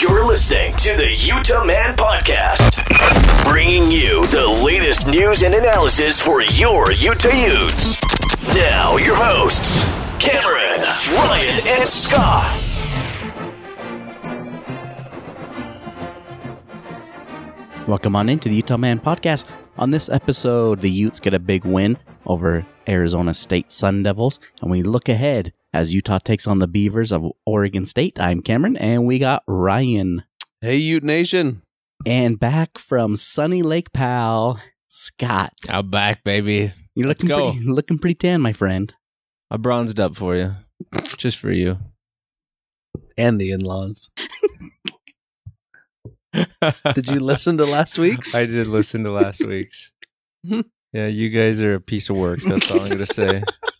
You're listening to the Utah Man Podcast, bringing you the latest news and analysis for your Utah Utes. Now, your hosts, Cameron, Ryan, and Scott. Welcome on into the Utah Man podcast. On this episode, the Utes get a big win over Arizona State Sun Devils, and we look ahead as Utah takes on the Beavers of Oregon State. I'm Cameron, and we got Ryan. Hey, Ute Nation. And back from Sunny Lake Powell, Scott. I'm back, baby. You're looking go. pretty, looking pretty tan, my friend. I bronzed up for you, just for you. And the in laws. Did you listen to last week's? I did listen to last week's. yeah, you guys are a piece of work. That's all I'm gonna say.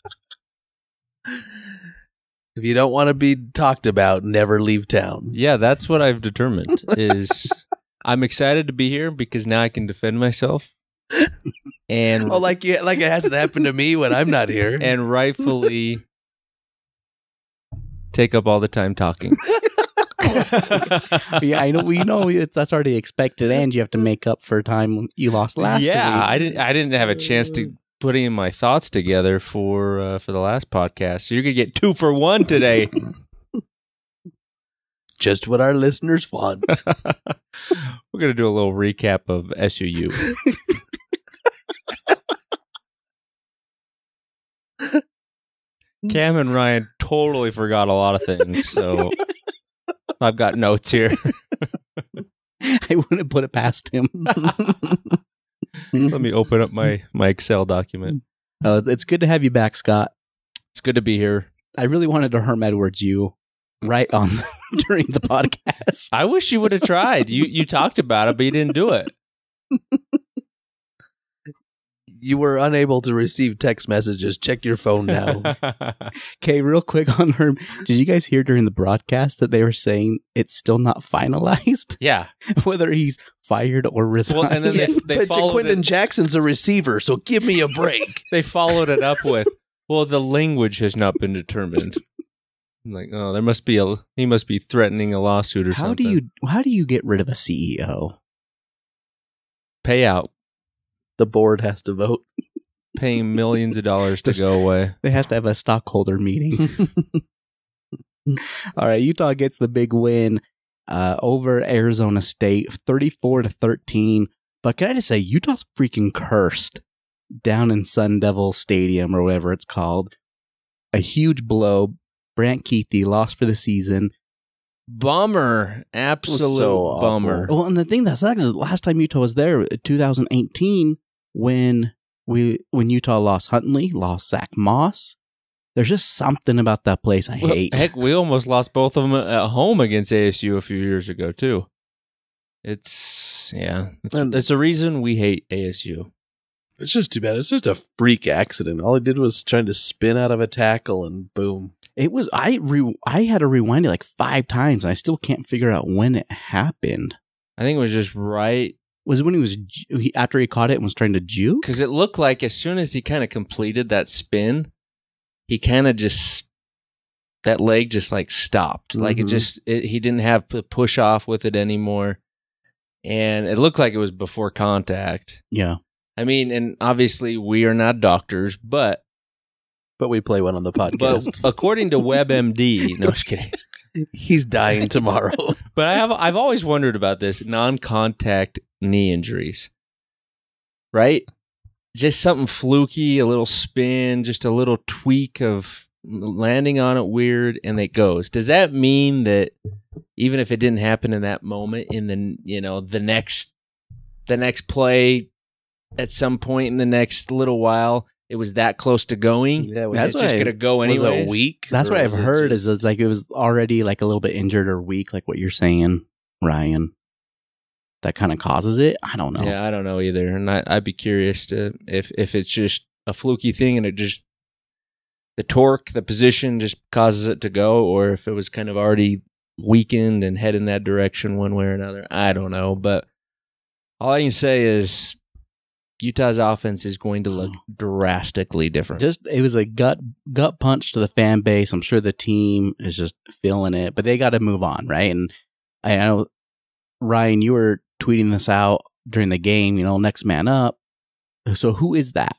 If you don't want to be talked about, never leave town. Yeah, that's what I've determined. Is I'm excited to be here because now I can defend myself, and Oh, like you, like it hasn't happened to me when I'm not here. and rightfully take up all the time talking. yeah, I know. We know it- that's already expected, and you have to make up for time you lost last yeah, week. I didn't. I didn't have a chance to put in my thoughts together for uh, for the last podcast. So you're gonna get two for one today. Just what our listeners want. We're gonna do a little recap of SUU. Cam and Ryan totally forgot a lot of things, so I've got notes here. I wouldn't put it past him. Let me open up my my Excel document. Uh, it's good to have you back, Scott. It's good to be here. I really wanted to Herm Edwards you right on during the podcast. I wish you would have tried. You you talked about it, but you didn't do it. you were unable to receive text messages. Check your phone now. Okay, real quick on Herm. Did you guys hear during the broadcast that they were saying it's still not finalized yeah. whether he's fired or resigned? Well, and then they, they but followed Ja'Quinden it, Jackson's a receiver, so give me a break. they followed it up with, "Well, the language has not been determined." I'm like, oh, there must be a he must be threatening a lawsuit or how something. How do you how do you get rid of a CEO? pay out, the board has to vote. paying millions of dollars to go away? They have to have a stockholder meeting. All right, Utah gets the big win uh, over Arizona State, thirty-four to thirteen. But can I just say, Utah's freaking cursed down in Sun Devil Stadium or whatever it's called. A huge blow. Brant Kuithe lost for the season. Bummer, absolute so awful. bummer. Well, and the thing that sucks is last time Utah was there, 2018, when we when Utah lost Huntley, lost Zach Moss. There's just something about that place I Well, hate. heck, we almost lost both of them at home against ASU a few years ago too. It's yeah, it's, And- it's a reason we hate ASU. It's just too bad. It's just a freak accident. All he did was trying to spin out of a tackle, and boom. It was I re, I had to rewind it like five times. And I still can't figure out when it happened. I think it was just right Was it when he was he, after he caught it and was trying to juke? because it looked like as soon as he kind of completed that spin, he kind of just that leg just like stopped. Like it Mhm. just it, he didn't have to push off with it anymore, and it looked like it was before contact. Yeah, I mean, and obviously we are not doctors, but But we play one on the but podcast. according to WebMD, no, I'm just kidding. He's dying tomorrow. But I have I've always wondered about this non-contact knee injuries. Right? Just something fluky, a little spin, just a little tweak of landing on it weird and it goes. Does that mean that even if it didn't happen in that moment in the you know, the next the next play at some point in the next little while it was that close to going? yeah, was That's it's it, just I- going to go was anyway. it a week? that's what I've heard. just- Is it's like it was already like a little bit injured or weak, like what you're saying, Ryan. That kind of causes it. I don't know. Yeah, I don't know either, and I, I'd be curious to if if it's just a fluky thing and it just the torque, the position just causes it to go, or if it was kind of already weakened and head in that direction one way or another. I don't know, but all I can say is Utah's offense is going to look drastically different. Just it was a gut gut punch to the fan base. I'm sure the team is just feeling it, but they got to move on, right? And I know Ryan, you were tweeting this out during the game. You know, next man up. So who is that?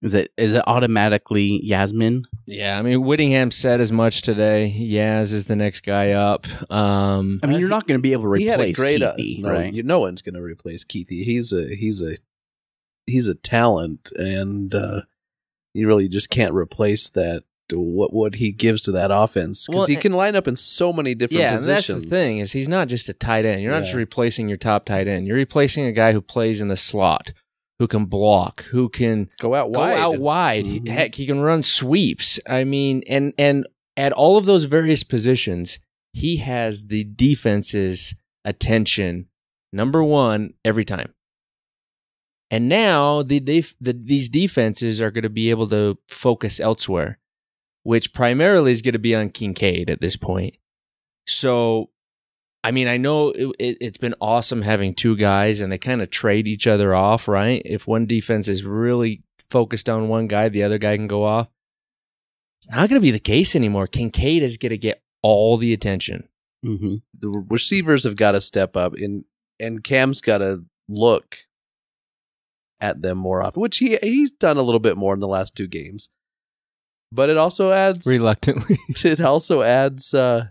Is it is it automatically Yassmin? Yeah, I mean Whittingham said as much today. Yaz is the next guy up. Um, I mean, you're not going to be able to he had a replace great, uh, Kuithe, no, right? you- no one's going to replace Kuithe. He's a he's a he's a talent, and uh, you really just can't replace that. What what he gives to that offense because Well, he can line up in so many different positions. yeah, and that's the thing is he's not just a tight end. You're not just replacing your top tight end. You're replacing a guy who plays in the slot, who can block, who can Go out wide. go out wide. Mhm. Heck, he can run sweeps. I mean, and and at all of those various positions, he has the defense's attention number one every time. And now the, def- the these defenses are going to be able to focus elsewhere, which primarily is going to be on Kincaid at this point. So, I mean, I know it, it, it's been awesome having two guys and they kind of trade each other off, right? If one defense is really focused on one guy, the other guy can go off. It's not going to be the case anymore. Kincaid is going to get all the attention. hmm the receivers have got to step up, and and Cam's got to look at them more often, which he he's done a little bit more in the last two games. But it also adds Reluctantly. it also adds uh,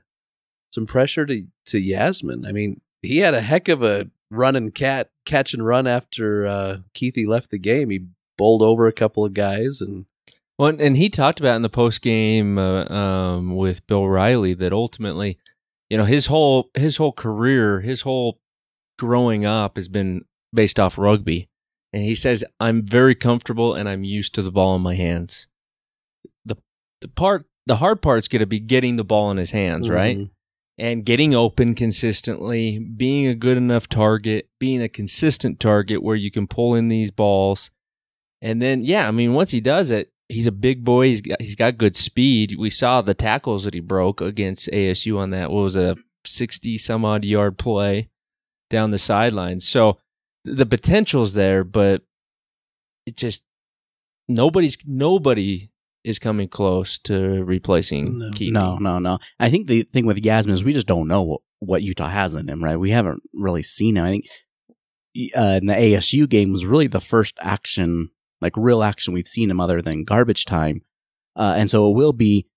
some pressure to to Yassmin. I mean, he had a heck of a run and cat catch and run after uh, Kuithe left the game. He bowled over a couple of guys, and Well, and he talked about in the post game uh, um, with Bill Riley that ultimately, you know, his whole his whole career, his whole growing up has been based off rugby, and he says I'm very comfortable and I'm used to the ball in my hands. The part, the hard part's going to be getting the ball in his hands, right? Mhm. and getting open consistently, being a good enough target, being a consistent target where you can pull in these balls. And then, yeah, I mean, once he does it, he's a big boy. He's got, he's got good speed. We saw the tackles that he broke against ASU on that. What was it, a 60 some odd yard play down the sideline? So the potential's there, but it just, nobody's, nobody is coming close to replacing No. Keaton. No, no, no. I think the thing with Yassmin is we just don't know what, what Utah has in him, right? We haven't really seen him. I think uh, in the ASU game was really the first action, like real action we've seen him other than garbage time. Uh, and so it will be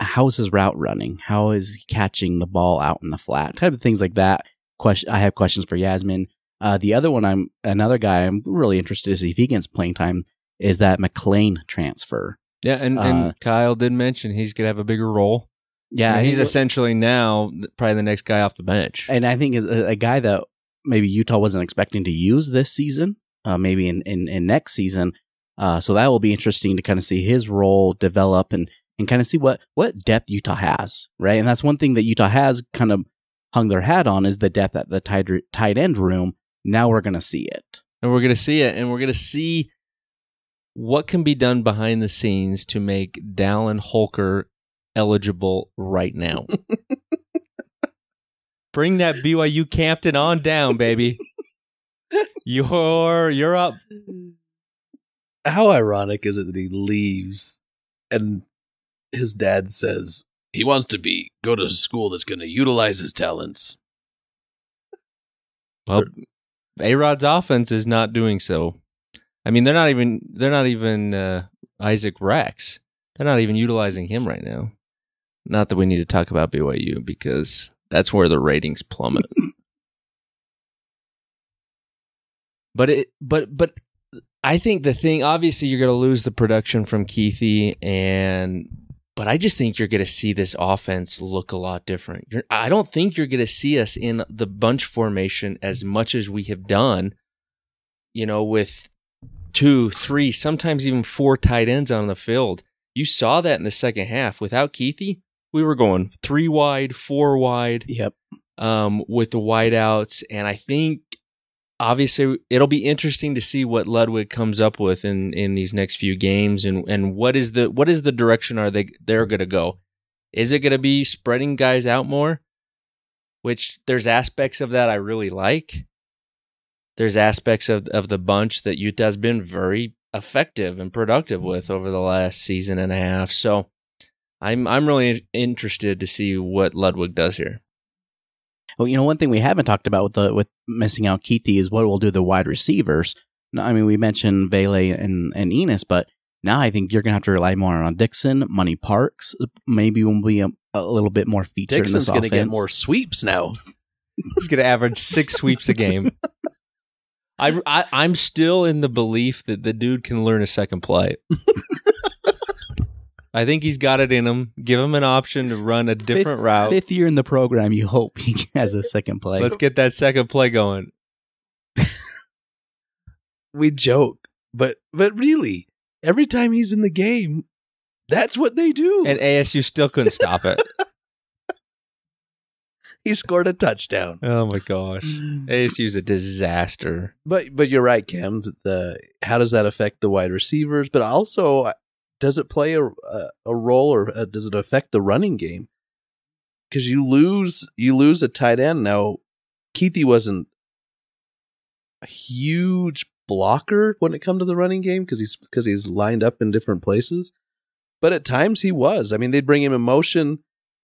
how's his route running? How is he catching the ball out in the flat? Type of things like that. Question. I have questions for Yassmin. Uh, the other one, I'm another guy I'm really interested to see if he gets playing time. Is that McLean transfer? Yeah, and, Uh, and Kyle did mention he's going to have a bigger role. Yeah, Yeah, he's essentially now probably the next guy off the bench. and I think a, a guy that maybe Utah wasn't expecting to use this season, uh, maybe in, in, in next season. Uh, so that will be interesting to kind of see his role develop and, and kind of see what, what depth Utah has, right? And that's one thing that Utah has kind of hung their hat on is the depth at the tight, tight end room. Now we're going to see it. and we're going to see it, and we're going to see what can be done behind the scenes to make Dallin Holker eligible right now. Bring that BYU Campton on down, baby. You're you're up. how ironic is it that he leaves and his dad says he wants to be go to a school that's going to utilize his talents. Well, A Rod's offense is not doing so. I mean, they're not even they're not even uh, Isaac Rex. They're not even utilizing him right now. Not that we need to talk about BYU because that's where the ratings plummet. but it but but I think the thing obviously you're going to lose the production from Kuithe and but I just think you're going to see this offense look a lot different. You're, I don't think you're going to see us in the bunch formation as much as we have done, you know, with two, three, sometimes even four tight ends on the field. You saw that in the second half. Without Kuithe, we were going three wide, four wide, Yep. um, with the wideouts. And I think obviously it'll be interesting to see what Ludwig comes up with in, in these next few games and, and what is the what is the direction are they they're gonna go? Is it gonna be spreading guys out more? Which there's aspects of that I really like. There's aspects of, of the bunch that Utah's been very effective and productive mm-hmm. with over the last season and a half. So I'm I'm really interested to see what Ludwig does here. Well, you know, one thing we haven't talked about with the with missing out Kuithe is what we'll do the wide receivers. No, I mean, we mentioned Vele and and Enis, but now I think you're gonna have to rely more on Dixon, Money Parks. Uh, maybe we'll be a, a little bit more featured in Dixon's this going to offense. get more sweeps now. He's going to average six sweeps a game. I, I I'm still in the belief that the dude can learn a second play. I think he's got it in him. Give him an option to run a different route. Fifth year in the program, you hope he has a second play. Let's get that second play going. We joke, but but really, every time he's in the game, that's what they do. And ASU still couldn't stop it. He scored a touchdown. Oh my gosh. ASU's a disaster. But but you're right, Cam. The how does that affect the wide receivers? But also, uh, does it play a a, a role or uh, does it affect the running game? Because you lose you lose a tight end now. Kuithe wasn't a huge blocker when it come to the running game because he's because he's lined up in different places. But at times he was. I mean, they'd bring him in motion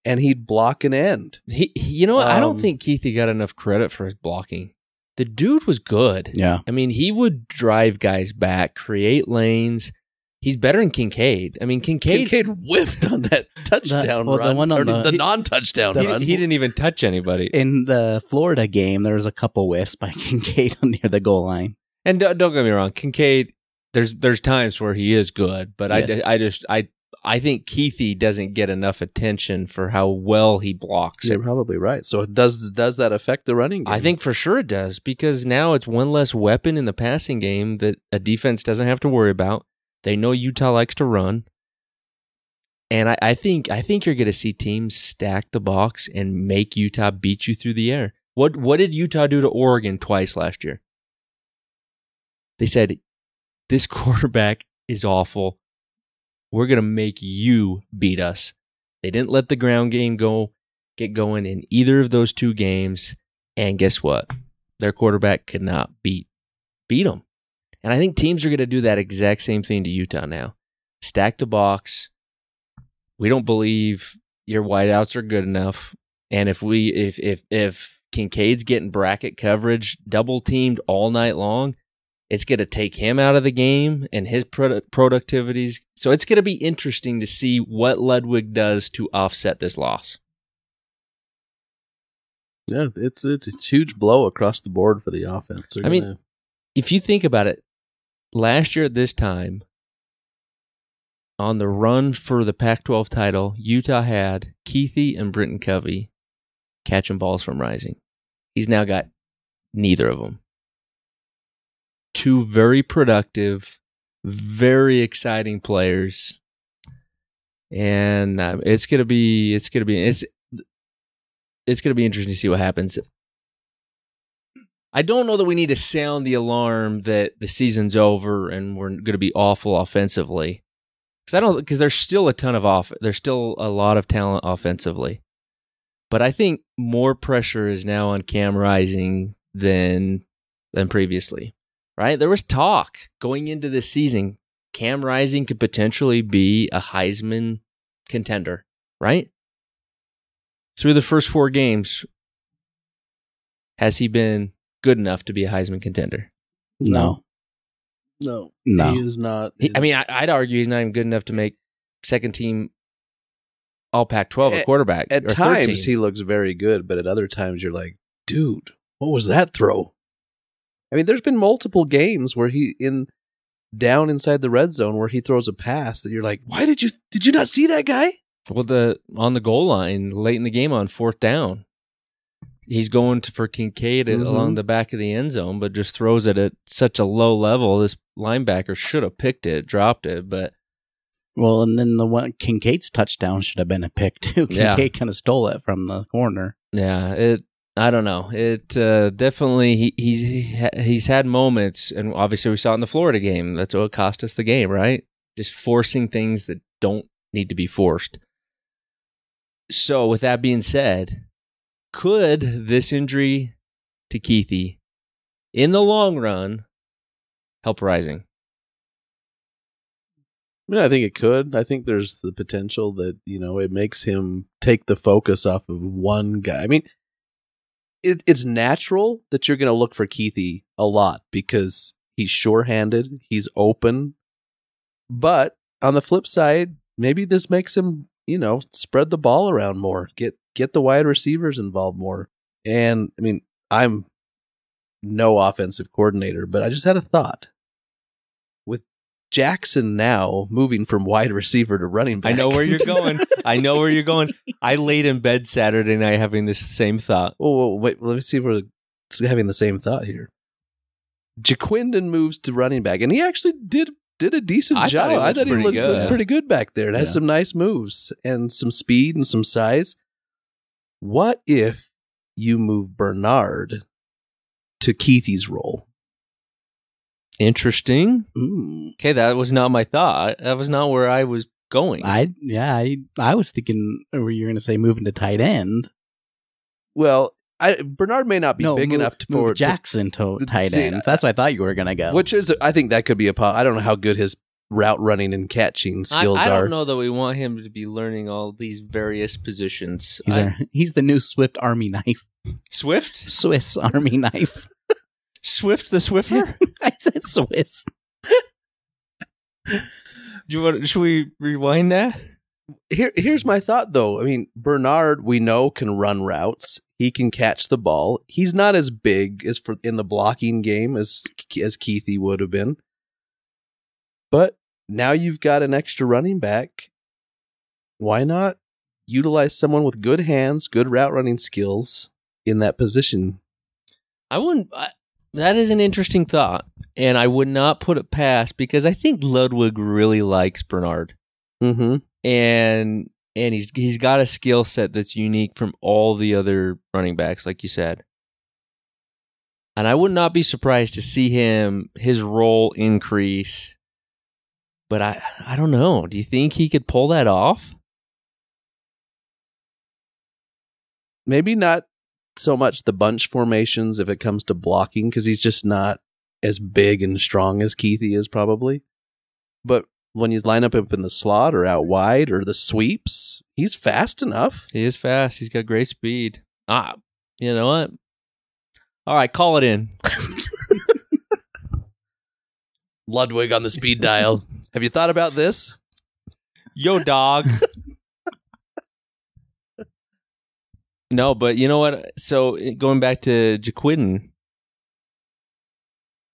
and he'd block an end. He, he- you know what? I Um, don't think Kuithe got enough credit for his blocking. The dude was good. yeah, I mean, he would drive guys back, create lanes. He's better than Kincaid. I mean, Kincaid, Kincaid whiffed on that touchdown well, the run, one on or the- the, non-touchdown he, run. he didn't even touch anybody. in the Florida game, there was a couple whiffs by Kincaid near the goal line. And don't, don't get me wrong, Kincaid. There's there's times where he is good, but Yes. I, I just I I think Kuithe doesn't get enough attention for how well he blocks. You're probably right. So does does that affect the running game? I think for sure it does because now it's one less weapon in the passing game that a defense doesn't have to worry about. They know Utah likes to run. And I, I think I think you're gonna see teams stack the box and make Utah beat you through the air. What what did Utah do to Oregon twice last year? They said, This quarterback is awful. We're gonna make you beat us. They didn't let the ground game go get going in either of those two games. And guess what? Their quarterback could not beat beat them. And I think teams are going to do that exact same thing to Utah now. Stack the box. We don't believe your wideouts are good enough. And if we if if if Kincaid's getting bracket coverage double teamed all night long, it's going to take him out of the game and his produ- productivities. So it's going to be interesting to see what Ludwig does to offset this loss. yeah, it's it's a huge blow across the board for the offense. They're I mean, gonna- if you think about it, last year at this time, on the run for the Pac 12 title, Utah had Kuithe and Britton Covey catching balls from Rising. He's now got neither of them. Two very productive, very exciting players. And uh, it's gonna be, it's gonna be, it's, it's gonna be interesting to see what happens. I don't know that we need to sound the alarm that the season's over and we're going to be awful offensively. Because I don't because there's still a ton of off there's still a lot of talent offensively. But I think more pressure is now on Cam Rising than than previously. Right? There was talk going into this season Cam Rising could potentially be a Heisman contender, right? Through the first 4 games has he been good enough to be a Heisman contender? No, no, No. he is not. He, I mean, I, I'd argue he's not even good enough to make second team All Pac-12 a quarterback. at or times team. he looks very good, but at other times you're like, dude, what was that throw? I mean, there's been multiple games where he in down inside the red zone where he throws a pass that you're like, why did you did you not see that guy? well, the on the goal line late in the game on fourth down, he's going to, for Kincaid at- Mhm. along the back of the end zone, but just throws it at such a low level. This linebacker should have picked it, dropped it, but well, and then the one Kincaid's touchdown should have been a pick too. Yeah. Kincaid kind of stole it from the corner. Yeah, it. I don't know. It uh, definitely he he's he's had moments, and obviously we saw it in the Florida game. That's what cost us the game, right? Just forcing things that don't need to be forced. So, with that being said, could this injury to Kuithe, in the long run, help Rising? Mean, I think it could. I think there's the potential that you know it makes him take the focus off of one guy. I mean, it, it's natural that you're going to look for Kuithe a lot because he's sure-handed, he's open. But on the flip side, maybe this makes him, you know, spread the ball around more, get get the wide receivers involved more. And I mean, I'm no offensive coordinator, but I just had a thought. Jackson now moving from wide receiver to running back. I know where you're going. I know where you're going. I laid in bed Saturday night having this same thought. Oh, wait, let me see if we're having the same thought here. Ja'Quinden moves to running back, and he actually did did a decent I job. he I thought he looked good. pretty good back there. It has Yeah. some nice moves and some speed and some size. What if you move Bernard to Kuithe's role? Interesting. Mm. Okay, that was not my thought. That was not where I was going. I yeah, I I was thinking were you going to say moving to tight end? Well, I, Bernard may not be no, big move, enough to, move for Jackson to to- tight see, end. That's what I thought you were going to go. which is I think that could be a. po- I don't know how good his route running and catching I, skills I are. I don't know that we want him to be learning all these various positions. he's, I- our- he's the new Swift Army knife, Swift, Swiss Army knife. Swift the Swiffer. I said Swiss. Do you want? Should we rewind that? Here, here's my thought though. I mean, Bernard, we know can run routes. He can catch the ball. He's not as big as for in the blocking game as as Kuithe would have been. But now you've got an extra running back. Why not utilize someone with good hands, good route running skills in that position? I wouldn't. I, that is an interesting thought, and I would not put it past because I think Ludwig really likes Bernard, Mm-hmm. and and he's he's got a skill set that's unique from all the other running backs, like you said. And I would not be surprised to see him his role increase. But I I don't know. Do you think he could pull that off? maybe not so much the bunch formations if it comes to blocking because he's just not as big and strong as Kuithe is probably. But when you line up up in the slot or out wide or the sweeps, he's fast enough. He is fast. He's got great speed. Ah, you know what? All right, call it in. Ludwig on the speed dial. Have you thought about this? Yo, dog. no, but you know what? So eh, going back to Ja'Quinden,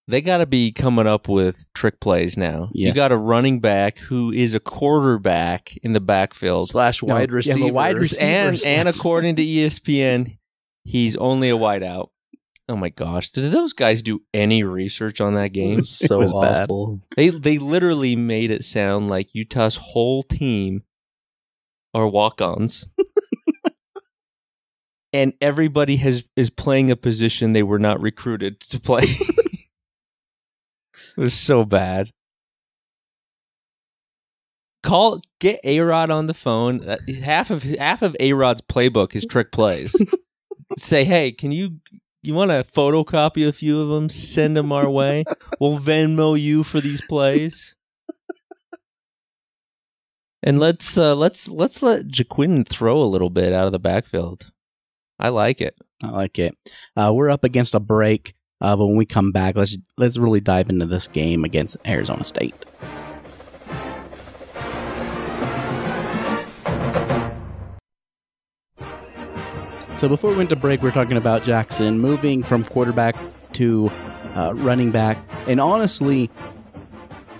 they got to be coming up with trick plays now. You got a running back who is a quarterback in the backfield, Slash No, wide you have a receiver. wide receiver. and and according to ESPN, he's only a wideout. Oh my gosh! Did those guys do any research on that game? so It was bad. They they literally made it sound like Utah's whole team are walk-ons. And everybody has is playing a position they were not recruited to play. it was so bad. Call get A-Rod on the phone. Uh, Half of half of A-Rod's playbook is trick plays. Say, "Hey, can you you want to photocopy a few of them? Send them our way. We'll Venmo you for these plays." And let's uh, let's let's let Jaquin throw a little bit out of the backfield. I like it. I like it. Uh, we're up against a break, uh, but when we come back, let's let's really dive into this game against Arizona State. So before we went to break, we are talking about Jackson moving from quarterback to uh, running back, and honestly,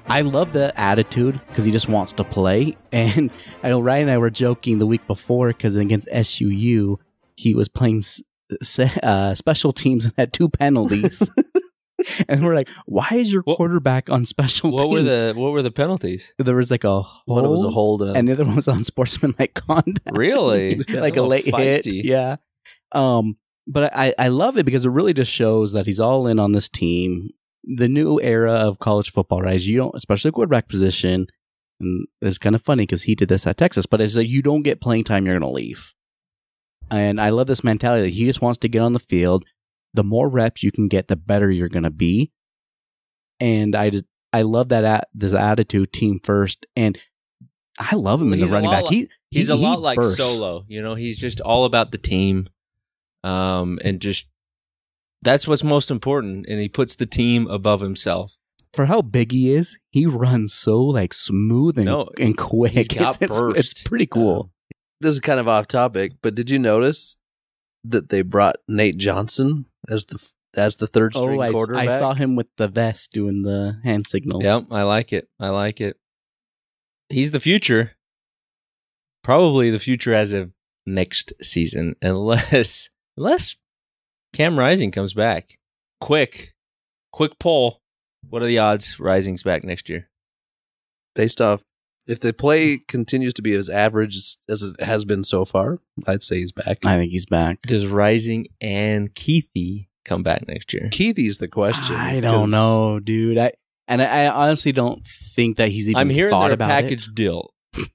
I love the attitude because he just wants to play. And I know Ryan and I were joking the week before because against SUU, he was playing uh, special teams and had two penalties. and we're like, why is your What- quarterback on special What teams? were the what were the penalties? there was like a One was a hold, hold. and the other one was on sportsmanlike conduct. Really? like a Oh, late hit. Yeah. Um, but I, I love it because it really just shows that he's all in on this team. The new era of college football, right? You don't, especially quarterback position, and it's kind of funny because he did this at Texas. But it's like you don't get playing time, you're going to leave. And I love this mentality. that He just wants to get on the field. The more reps you can get, the better you're going to be. And I just I love that at, this attitude, team first, and I love him in the he's running back. like- He He's he- a lot he like bursts. Solo. You know, he's just all about the team. um, and just that's what's most important. And he puts the team above himself. For how big he is, he runs so like smooth and, No, and quick. it's, it's, it's pretty cool. This is kind of off topic, but did you notice that they brought Nate Johnson as the as the third oh, string oh, I, quarterback? I saw him with the vest doing the hand signals. Yep, I like it. I like it. He's the future. Probably the future as of next season, unless unless Cam Rising comes back. Quick, quick poll. What are the odds Rising's back next year? based off if the play continues to be as average as- as it has been so far, I'd say he's back. I think he's back. Does Rising and Kuithe come back next year? Kuithe's the question. I don't know, dude. I and I, I honestly don't think that he's even I'm hearing thought they're a about package deal. it.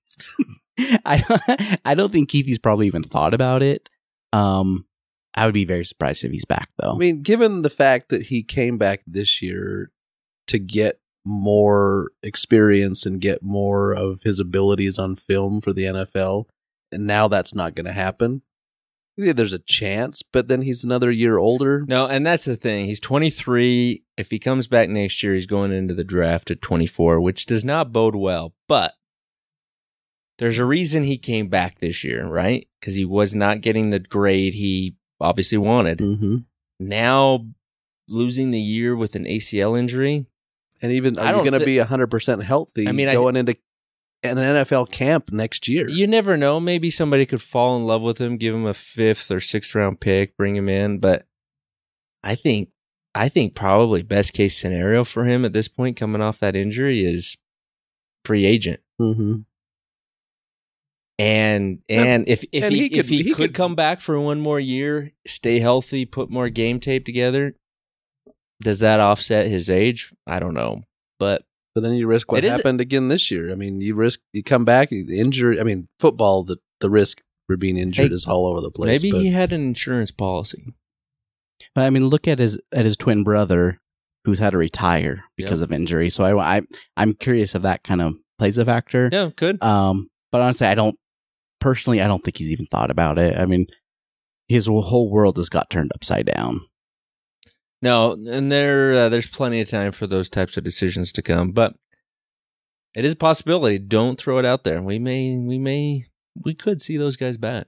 I I don't think Kuithe's probably even thought about it. Um, I would be very surprised if he's back though. I mean, given the fact that he came back this year to get more experience and get more of his abilities on film for the NFL, and now that's not going to happen. Yeah, there's a chance, but then he's another year older. No, and that's the thing. He's 23. If he comes back next year, he's going into the draft at 24, which does not bode well. But there's a reason he came back this year, right? Because he was not getting the grade he obviously wanted. Mm-hmm. Now losing the year with an ACL injury, And even I are you don't going to thi- be 100% healthy I mean, I- going into an NFL camp next year? you never know. Maybe somebody could fall in love with him, give him a fifth or sixth round pick, bring him in. But I think, I think probably best case scenario for him at this point, coming off that injury, is free agent. mm-hmm. And and if if and he, he if he, he could, could- come back for one more year, stay healthy, put more game tape together, does that offset his age? I don't know, but But then you risk what It is- happened again this year. I mean, you risk you come back, the injury. I mean, football, the the risk for being injured Hey, is all over the place. maybe but he had an insurance policy. But, I mean, look at his at his twin brother, who's had to retire because Yep. of injury. So I, I I'm curious if that kind of plays a factor. Yeah, good. Um, but honestly, I don't personally. I don't think he's even thought about it. I mean, his whole world has got turned upside down. No, and there uh, there's plenty of time for those types of decisions to come, but it is a possibility. Don't throw it out there. We may we may we could see those guys back.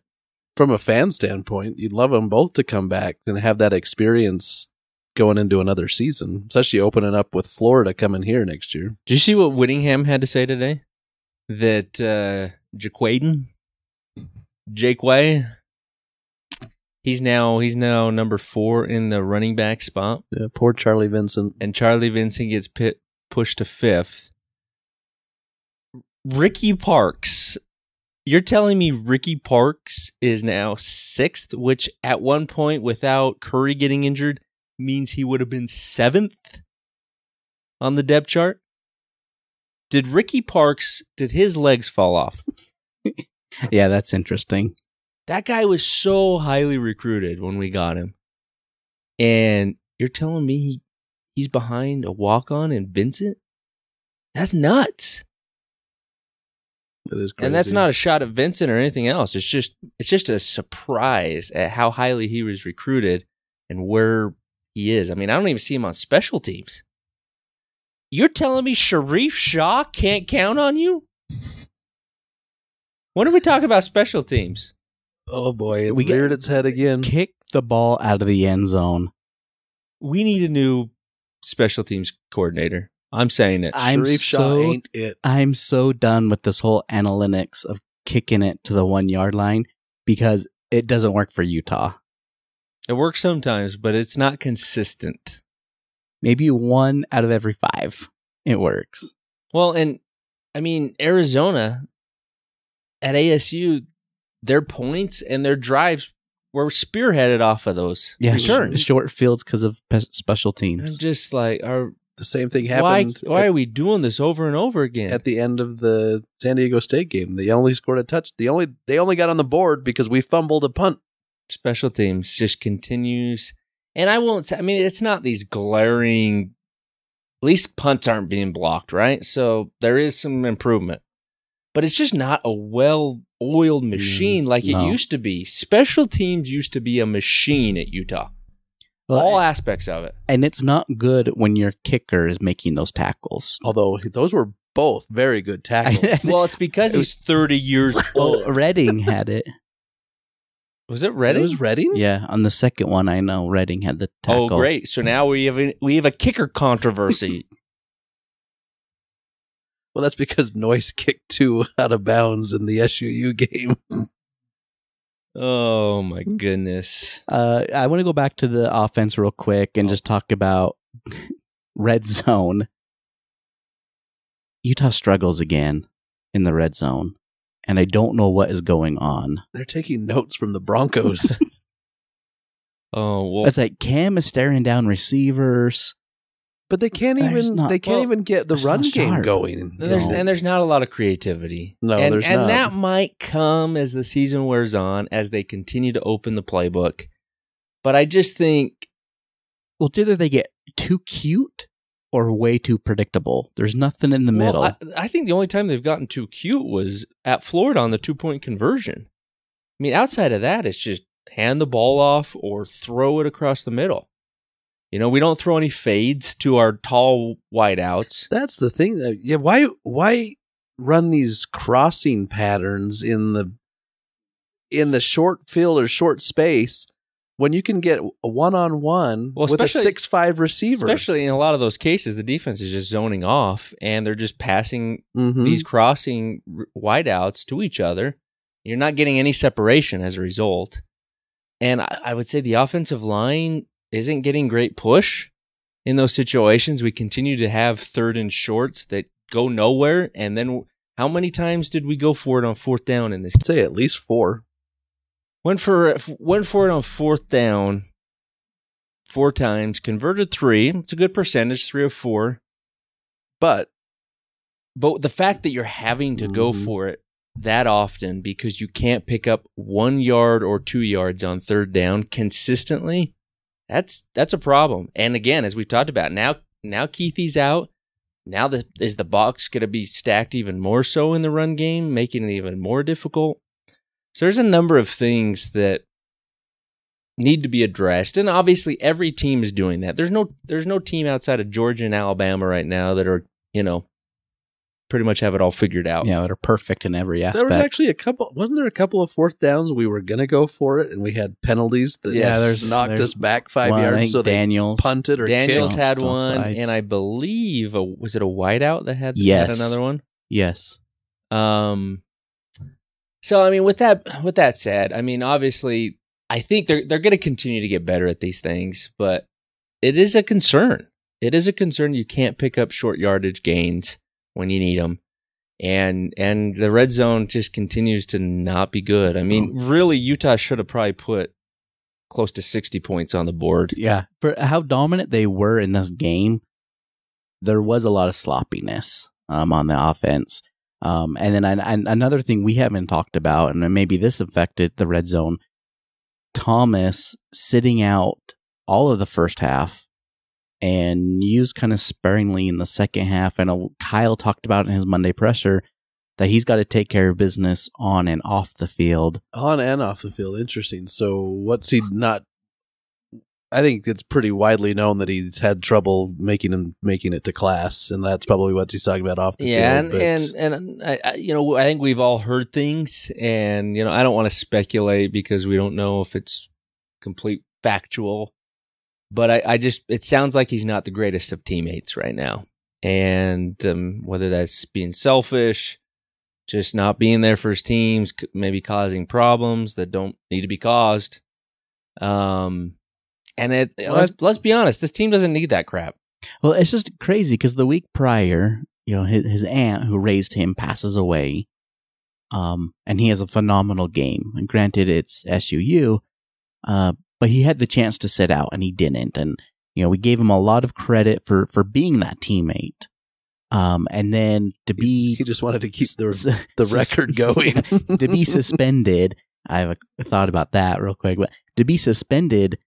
from a fan standpoint, you'd love them both to come back and have that experience going into another season, especially opening up with Florida coming here next year. Did you see what Whittingham had to say today? That uh Ja'Quinden, Jake Way, he's now he's now number four in the running back spot, Yeah, poor Charlie Vincent. and Charlie Vincent gets pit, pushed to fifth. Ricky Parks, you're telling me Ricky Parks is now sixth, which at one point, without Curry getting injured, means he would have been seventh on the depth chart. Did Ricky Parks, did his legs fall off? Yeah, that's interesting. That guy was so highly recruited when we got him. And you're telling me he, he's behind a walk on and Vincent? That's nuts. That is crazy. And that's not a shot at Vincent or anything else. It's just it's just a surprise at how highly he was recruited and where he is. I mean, I don't even see him on special teams. You're telling me Sharrieff Shah can't count on you? When are we talking about special teams? Oh boy, it We get- reared its head again. Kick the ball out of the end zone. We need a new special teams coordinator. I'm saying it. I'm Sharrieff Shah so ain't it. I'm so done with this whole analytics of kicking it to the one yard line because it doesn't work for Utah. It works sometimes, but it's not consistent. Maybe one out of every five, it works. Well, and I mean, Arizona at ASU, their points and their drives were spearheaded off of those. Yeah, returns. short, short fields because of pe- special I'm teams. just like, are The same thing why happened. why at, are we doing this over and over again? at the end of the San Diego State game? They only scored a touch. The only they only got on the board because we fumbled a punt. Special teams just continues, and I won't. Say, I mean, it's not these glaring. At least punts aren't being blocked, right? So there is some improvement. But it's just not a well-oiled mm, machine like it no. used to be. Special teams used to be a machine at Utah. Well, All aspects of it. and it's not good when your kicker is making those tackles. Although those were both very good tackles. Well, it's because he's 30 years old. Redding had it. Was it It Redding? was Redding? Yeah, on the second one, I know Redding had the oh, tackle. Oh, great! So now we have a, we have a kicker controversy. Well, that's because Noyes kicked two out of bounds in the SUU game. oh my goodness! Uh, I want to go back to the offense real quick and just talk about red zone. Utah struggles again in the red zone, and I don't know what is going on. They're taking notes from the Broncos. Oh well, It's like Cam is staring down receivers. But they can't They're even not- they can't well, even get the it's run not game sharp. going. And there's, No. and there's not a lot of creativity. No, and, there's and not. that might come as the season wears on, as they continue to open the playbook. But I just think, Well, it's either they get too cute or way too predictable. There's nothing in the well, middle. I, I think the only time they've gotten too cute was at Florida on the two point conversion. I mean, outside of that, it's just hand the ball off or throw it across the middle. You know, we don't throw any fades to our tall wideouts. That's the thing. that- Yeah, why why run these crossing patterns in the in the short field or short space when you can get a one on one with a six five receiver? Especially in a lot of those cases, the defense is just zoning off and they're just passing Mhm. these crossing wideouts to each other. You're not getting any separation as a result. And I, I would say the offensive line isn't getting great push in those situations. We continue to have third and shorts that go nowhere. And then how many times did we go for it on fourth down in this? say at least four. Went for went for it on fourth down four times, converted three. It's a good percentage, three of four. But But the fact that you're having to go Mhm. for it that often because you can't pick up one yard or two yards on third down consistently, that's that's a problem. And again, as we've talked about, now now Kuithe's out. Now the is the box going to be stacked even more so in the run game, making it even more difficult. So there's a number of things that need to be addressed, and obviously every team is doing that. There's no there's no team outside of Georgia and Alabama right now that are you know pretty much have it all figured out. yeah, they're perfect in every aspect. there was actually a couple. Wasn't there a couple of fourth downs we were gonna go for it and we had penalties that Yeah, there's- knocked there's us back five Well, yards think so they Daniels. punted or Daniels kicked. had Both one, sides. and I believe a, was it a whiteout that had, had Yes. another one. yes. Um, so I mean, with that with that said, I mean, obviously, I think they're they're going to continue to get better at these things, but it is a concern. It is a concern. You can't pick up short yardage gains when you need them, and and the red zone just continues to not be good. I mean, really, Utah should have probably put close to sixty points on the board. Yeah. For how dominant they were in this game, there was a lot of sloppiness um, on the offense. Um, and then I, I- another thing we haven't talked about, and maybe this affected the red zone, Thomas sitting out all of the first half and used kind of sparingly in the second half. I know Kyle talked about in his Monday presser that he's got to take care of business on and off the field. on and off the field. Interesting. So what's he not? I think it's pretty widely known that he's had trouble making him making it to class, and that's probably what he's talking about off the yeah, field. and, and and I, I, you know, I think we've all heard things, and you know, I don't want to speculate because we don't know if it's complete factual. But I, I just, it sounds like he's not the greatest of teammates right now, and um, whether that's being selfish, just not being there for his teams, maybe causing problems that don't need to be caused. Um, and it, Well, let's let's be honest, this team doesn't need that crap. Well, it's just crazy because the week prior, you know, his, his aunt who raised him passes away. Um, and he has a phenomenal game. And granted, it's SUU, uh, but he had the chance to sit out and he didn't. And, you know, we gave him a lot of credit for, for being that teammate. Um, and then to be he just wanted to keep the the record going. to be suspended. I have a thought about that real quick, but to be suspended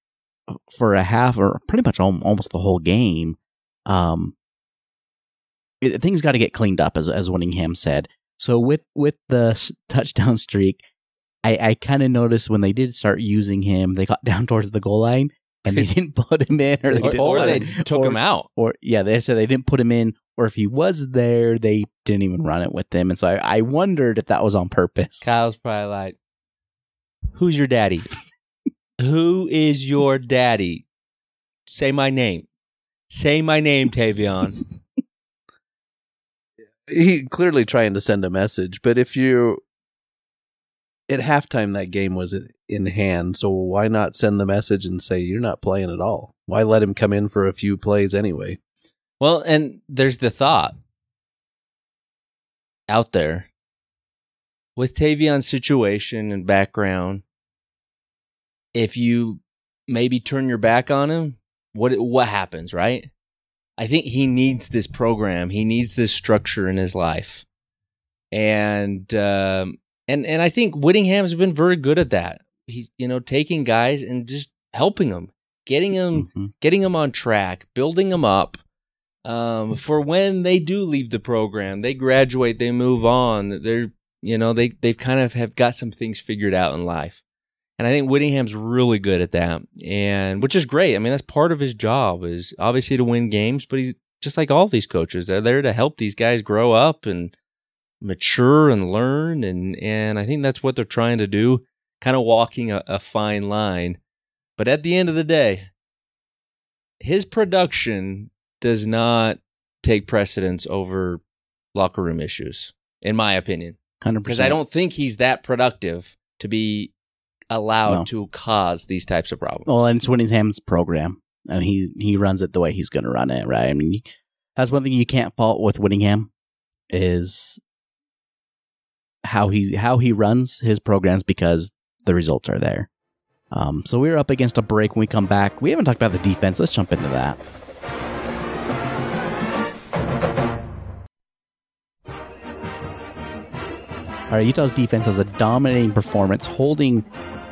for a half or pretty much al- almost the whole game, um, it, things got to get cleaned up, as as Whittingham said. So with with the s- touchdown streak, I, I kind of noticed when they did start using him, they got down towards the goal line and they didn't put him in, or they Or, or they took or- him out. or yeah, they said they didn't put him in, or if he was there, they didn't even run it with him. And so I, I wondered if that was on purpose. Kyle's probably like, "Who's your daddy? Who is your daddy? Say my name. Say my name, Tavion." he clearly trying to send a message, but if you at halftime that game was in hand, so why not send the message and say you're not playing at all? Why let him come in for a few plays anyway? Well, and there's the thought out there with Tavion's situation and background. If you maybe turn your back on him, what what happens, right? I think he needs this program. He needs this structure in his life, and um, and and I think Whittingham's been very good at that. He's you know taking guys and just helping them, getting them Mhm. getting them on track, building them up um, for when they do leave the program, they graduate, they move on. They're you know they they've kind of have got some things figured out in life, and I think Whittingham's really good at that, and which is great. I mean that's part of his job is obviously to win games, but he's just like all these coaches. They're there to help these guys grow up and mature and learn, and and I think that's what they're trying to do, kind of walking a, a fine line. But at the end of the day, his production does not take precedence over locker room issues, in my opinion. 100%. Because I don't think he's that productive to be allowed No. to cause these types of problems. Well, and it's Whittingham's program, and he he runs it the way he's going to run it, right? I mean, that's one thing you can't fault with Whittingham is how he how he runs his programs because the results are there. Um, so we're up against a break. When we come back, we haven't talked about the defense. Let's jump into that. All right, Utah's defense has a dominating performance, holding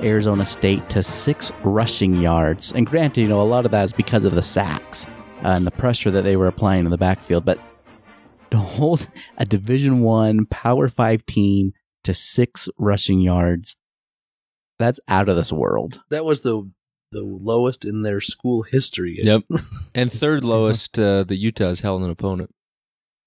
Arizona State to six rushing yards. And granted, you know, a lot of that is because of the sacks uh, and the pressure that they were applying in the backfield. But to hold a Division One Power Five team to six rushing yards, that's out of this world. That was the the lowest in their school history. Yep. and third lowest uh, the Utah's held an opponent.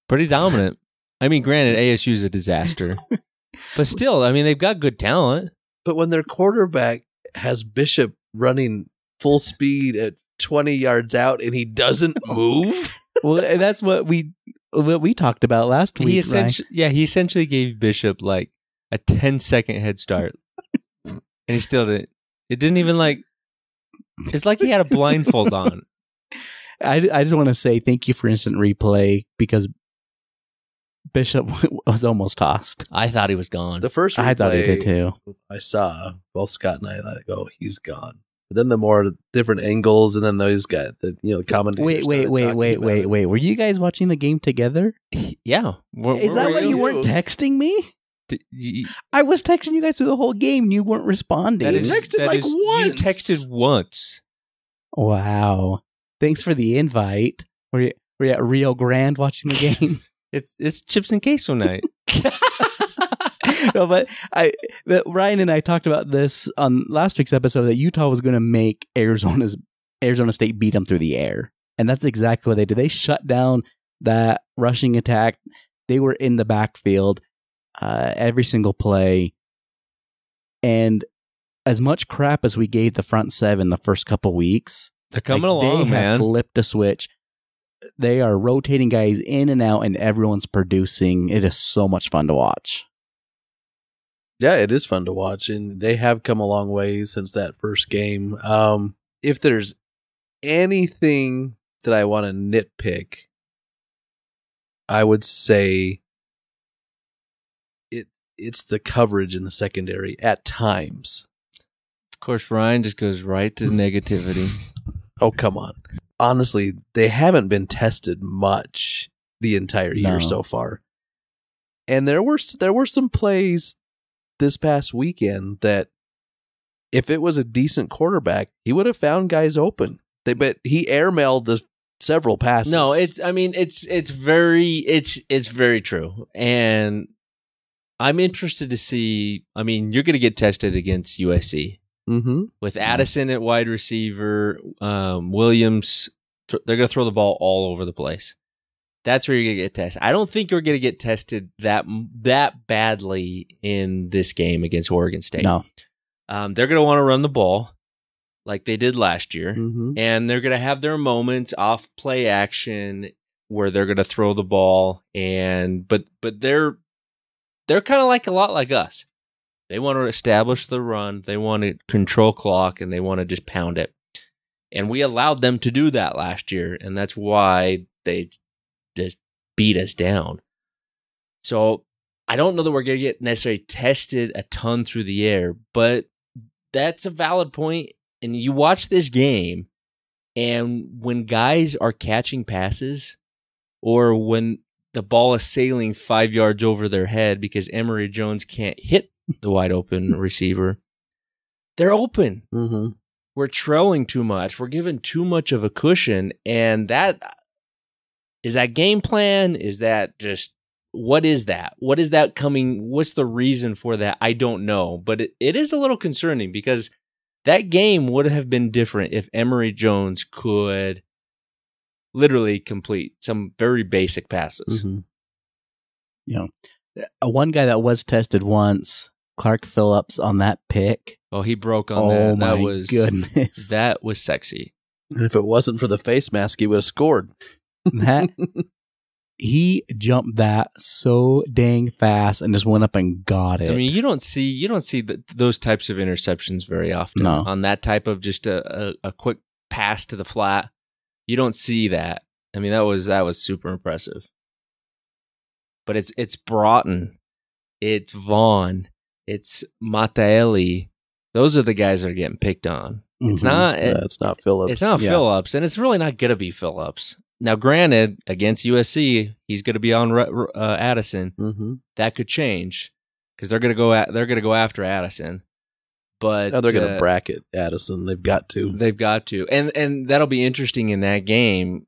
Pretty dominant. I mean, granted, ASU is a disaster, but still, I mean, they've got good talent. But when their quarterback has Bishop running full speed at 20 yards out and he doesn't move, Well, that's what we what we talked about last week. He right? essentially, yeah, he essentially gave Bishop like a 10 second head start, and he still didn't. It didn't even like. It's like he had a blindfold on. I, I just want to say thank you for instant replay because Bishop was almost tossed. I thought he was gone. the first I thought he did too. I saw, both Scott and I thought, oh, he's gone. But then the more different angles, and then those guys, the you know, the commentators. Wait, wait, wait, wait, wait, wait. Were you guys watching the game together? yeah, Where- Is where that were why you weren't texting me? You- I was texting you guys through the whole game. and You weren't responding. that is, texted that like is- You texted once. wow. Thanks for the invite. Were you, were you at Rio Grande watching the game? It's it's chips and queso night. no, but I, that Ryan and I talked about this on last week's episode that Utah was going to make Arizona's Arizona State beat them through the air, and that's exactly what they did. They shut down that rushing attack. They were in the backfield uh, every single play, and as much crap as we gave the front seven the first couple weeks, They're coming like, along, they man. Have flipped a switch. They are rotating guys in and out, and everyone's producing. It is so much fun to watch. Yeah, it is fun to watch, and they have come a long way since that first game. Um, if there's anything that I want to nitpick, I would say it it's the coverage in the secondary at times. of course, Ryan just goes right to negativity. Oh, come on. Honestly, they haven't been tested much the entire year No. so far. And there were there were some plays this past weekend that if it was a decent quarterback, he would have found guys open. They but he airmailed the several passes. No, it's I mean it's it's very it's it's very true. And I'm interested to see. I mean, you're going to get tested against USC Mm-hmm. with Addison at wide receiver, um, Williams. th- They're going to throw the ball all over the place. That's where you're going to get tested. I don't think you're going to get tested that that badly in this game against Oregon State. No. Um, they're going to want to run the ball like they did last year Mm-hmm. and they're going to have their moments off play action where they're going to throw the ball and but but they're they're kind of like a lot like us they want to establish the run they want to control clock and they want to just pound it and we allowed them to do that last year and that's why they beat us down so i don't know that we're going to get necessarily tested a ton through the air but that's a valid point. and you watch this game and when guys are catching passes or when the ball is sailing five yards over their head because Emory Jones can't hit the wide open receiver, they're open. Mm-hmm. We're trailing too much. We're given too much of a cushion. And that is that game plan? Is that just what is that? What is that coming? What's the reason for that? I don't know. But it, it is a little concerning because that game would have been different if Emory Jones could literally complete some very basic passes. Mm-hmm. Uh, one guy that was tested once, Clark Phillips, on that pick. Oh, he broke on Oh that. my That was goodness! that was sexy. If it wasn't for the face mask, he would have scored. That he jumped that so dang fast and just went up and got it. I mean, you don't see you don't see th those types of interceptions very often No. on that type of just a, a, a quick pass to the flat. You don't see that. I mean, that was that was super impressive. But it's it's Broughton, it's Vaughn, it's Mataeli. Those are the guys that are getting picked on. It's Mhm. not. Yeah, it's not Phillips. It's not yeah. Phillips, and it's really not going to be Phillips. Now, granted, against USC, he's going to be on uh, Addison. Mm-hmm. That could change because they're going to go. At, they're going to go after Addison, but Oh, they're going to uh, bracket Addison. They've got to. They've got to, and and that'll be interesting in that game.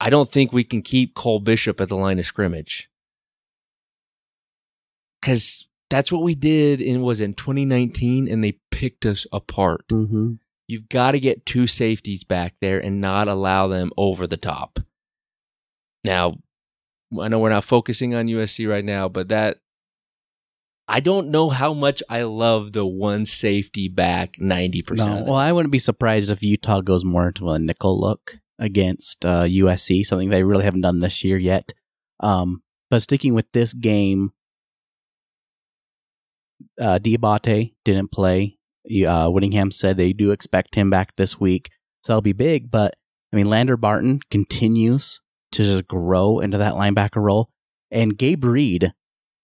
I don't think we can keep Cole Bishop at the line of scrimmage because that's what we did in was in 2019, and they picked us apart. Mm-hmm. You've got to get two safeties back there and not allow them over the top. Now, I know we're not focusing on USC right now, but that I don't know how much I love the one safety back 90%. No, well, I wouldn't be surprised if Utah goes more into a nickel look against uh, USC, something they really haven't done this year yet. Um, but sticking with this game, uh, Diabate didn't play. Uh, Whittingham said they do expect him back this week, so that'll be big. But I mean, Lander Barton continues to just grow into that linebacker role, and Gabe Reed,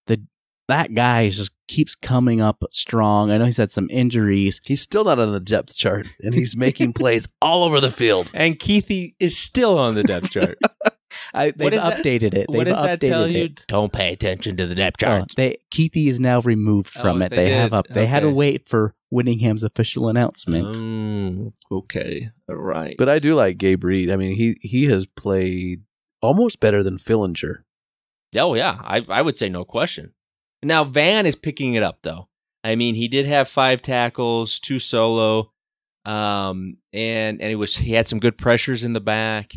the that guy is just keeps coming up strong. I know he's had some injuries. He's still not on the depth chart, and he's making plays all over the field. And Kuithe is still on the depth chart. I, they've does that- updated it. what They've does that updated tell it. you? Don't pay attention to the depth Oh, chart. they Kuithe is now removed from Oh, it. they They, have up. They had to wait for Whittingham's official announcement. Mm, okay. All right. But I do like Gabe Reed. I mean, he he has played almost better than Fillinger. Oh yeah, I I would say no question. Now Van is picking it up though. I mean, he did have five tackles, two solo, um, and and he was he had some good pressures in the back.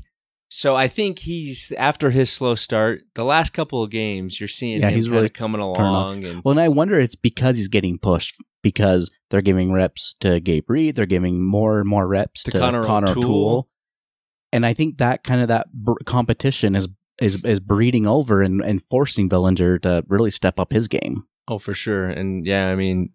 So I think he's after his slow start, the last couple of games, you're seeing Yeah, him he's really coming along, and Well, and I wonder it's because he's getting pushed because they're giving reps to Gabe Reed. They're giving more and more reps To to, Connor Connor, O'Toole. O'Toole. And I think that kind of that br- competition is is is breeding over and, and forcing Fillinger to really step up his game. oh for sure, and yeah, I mean,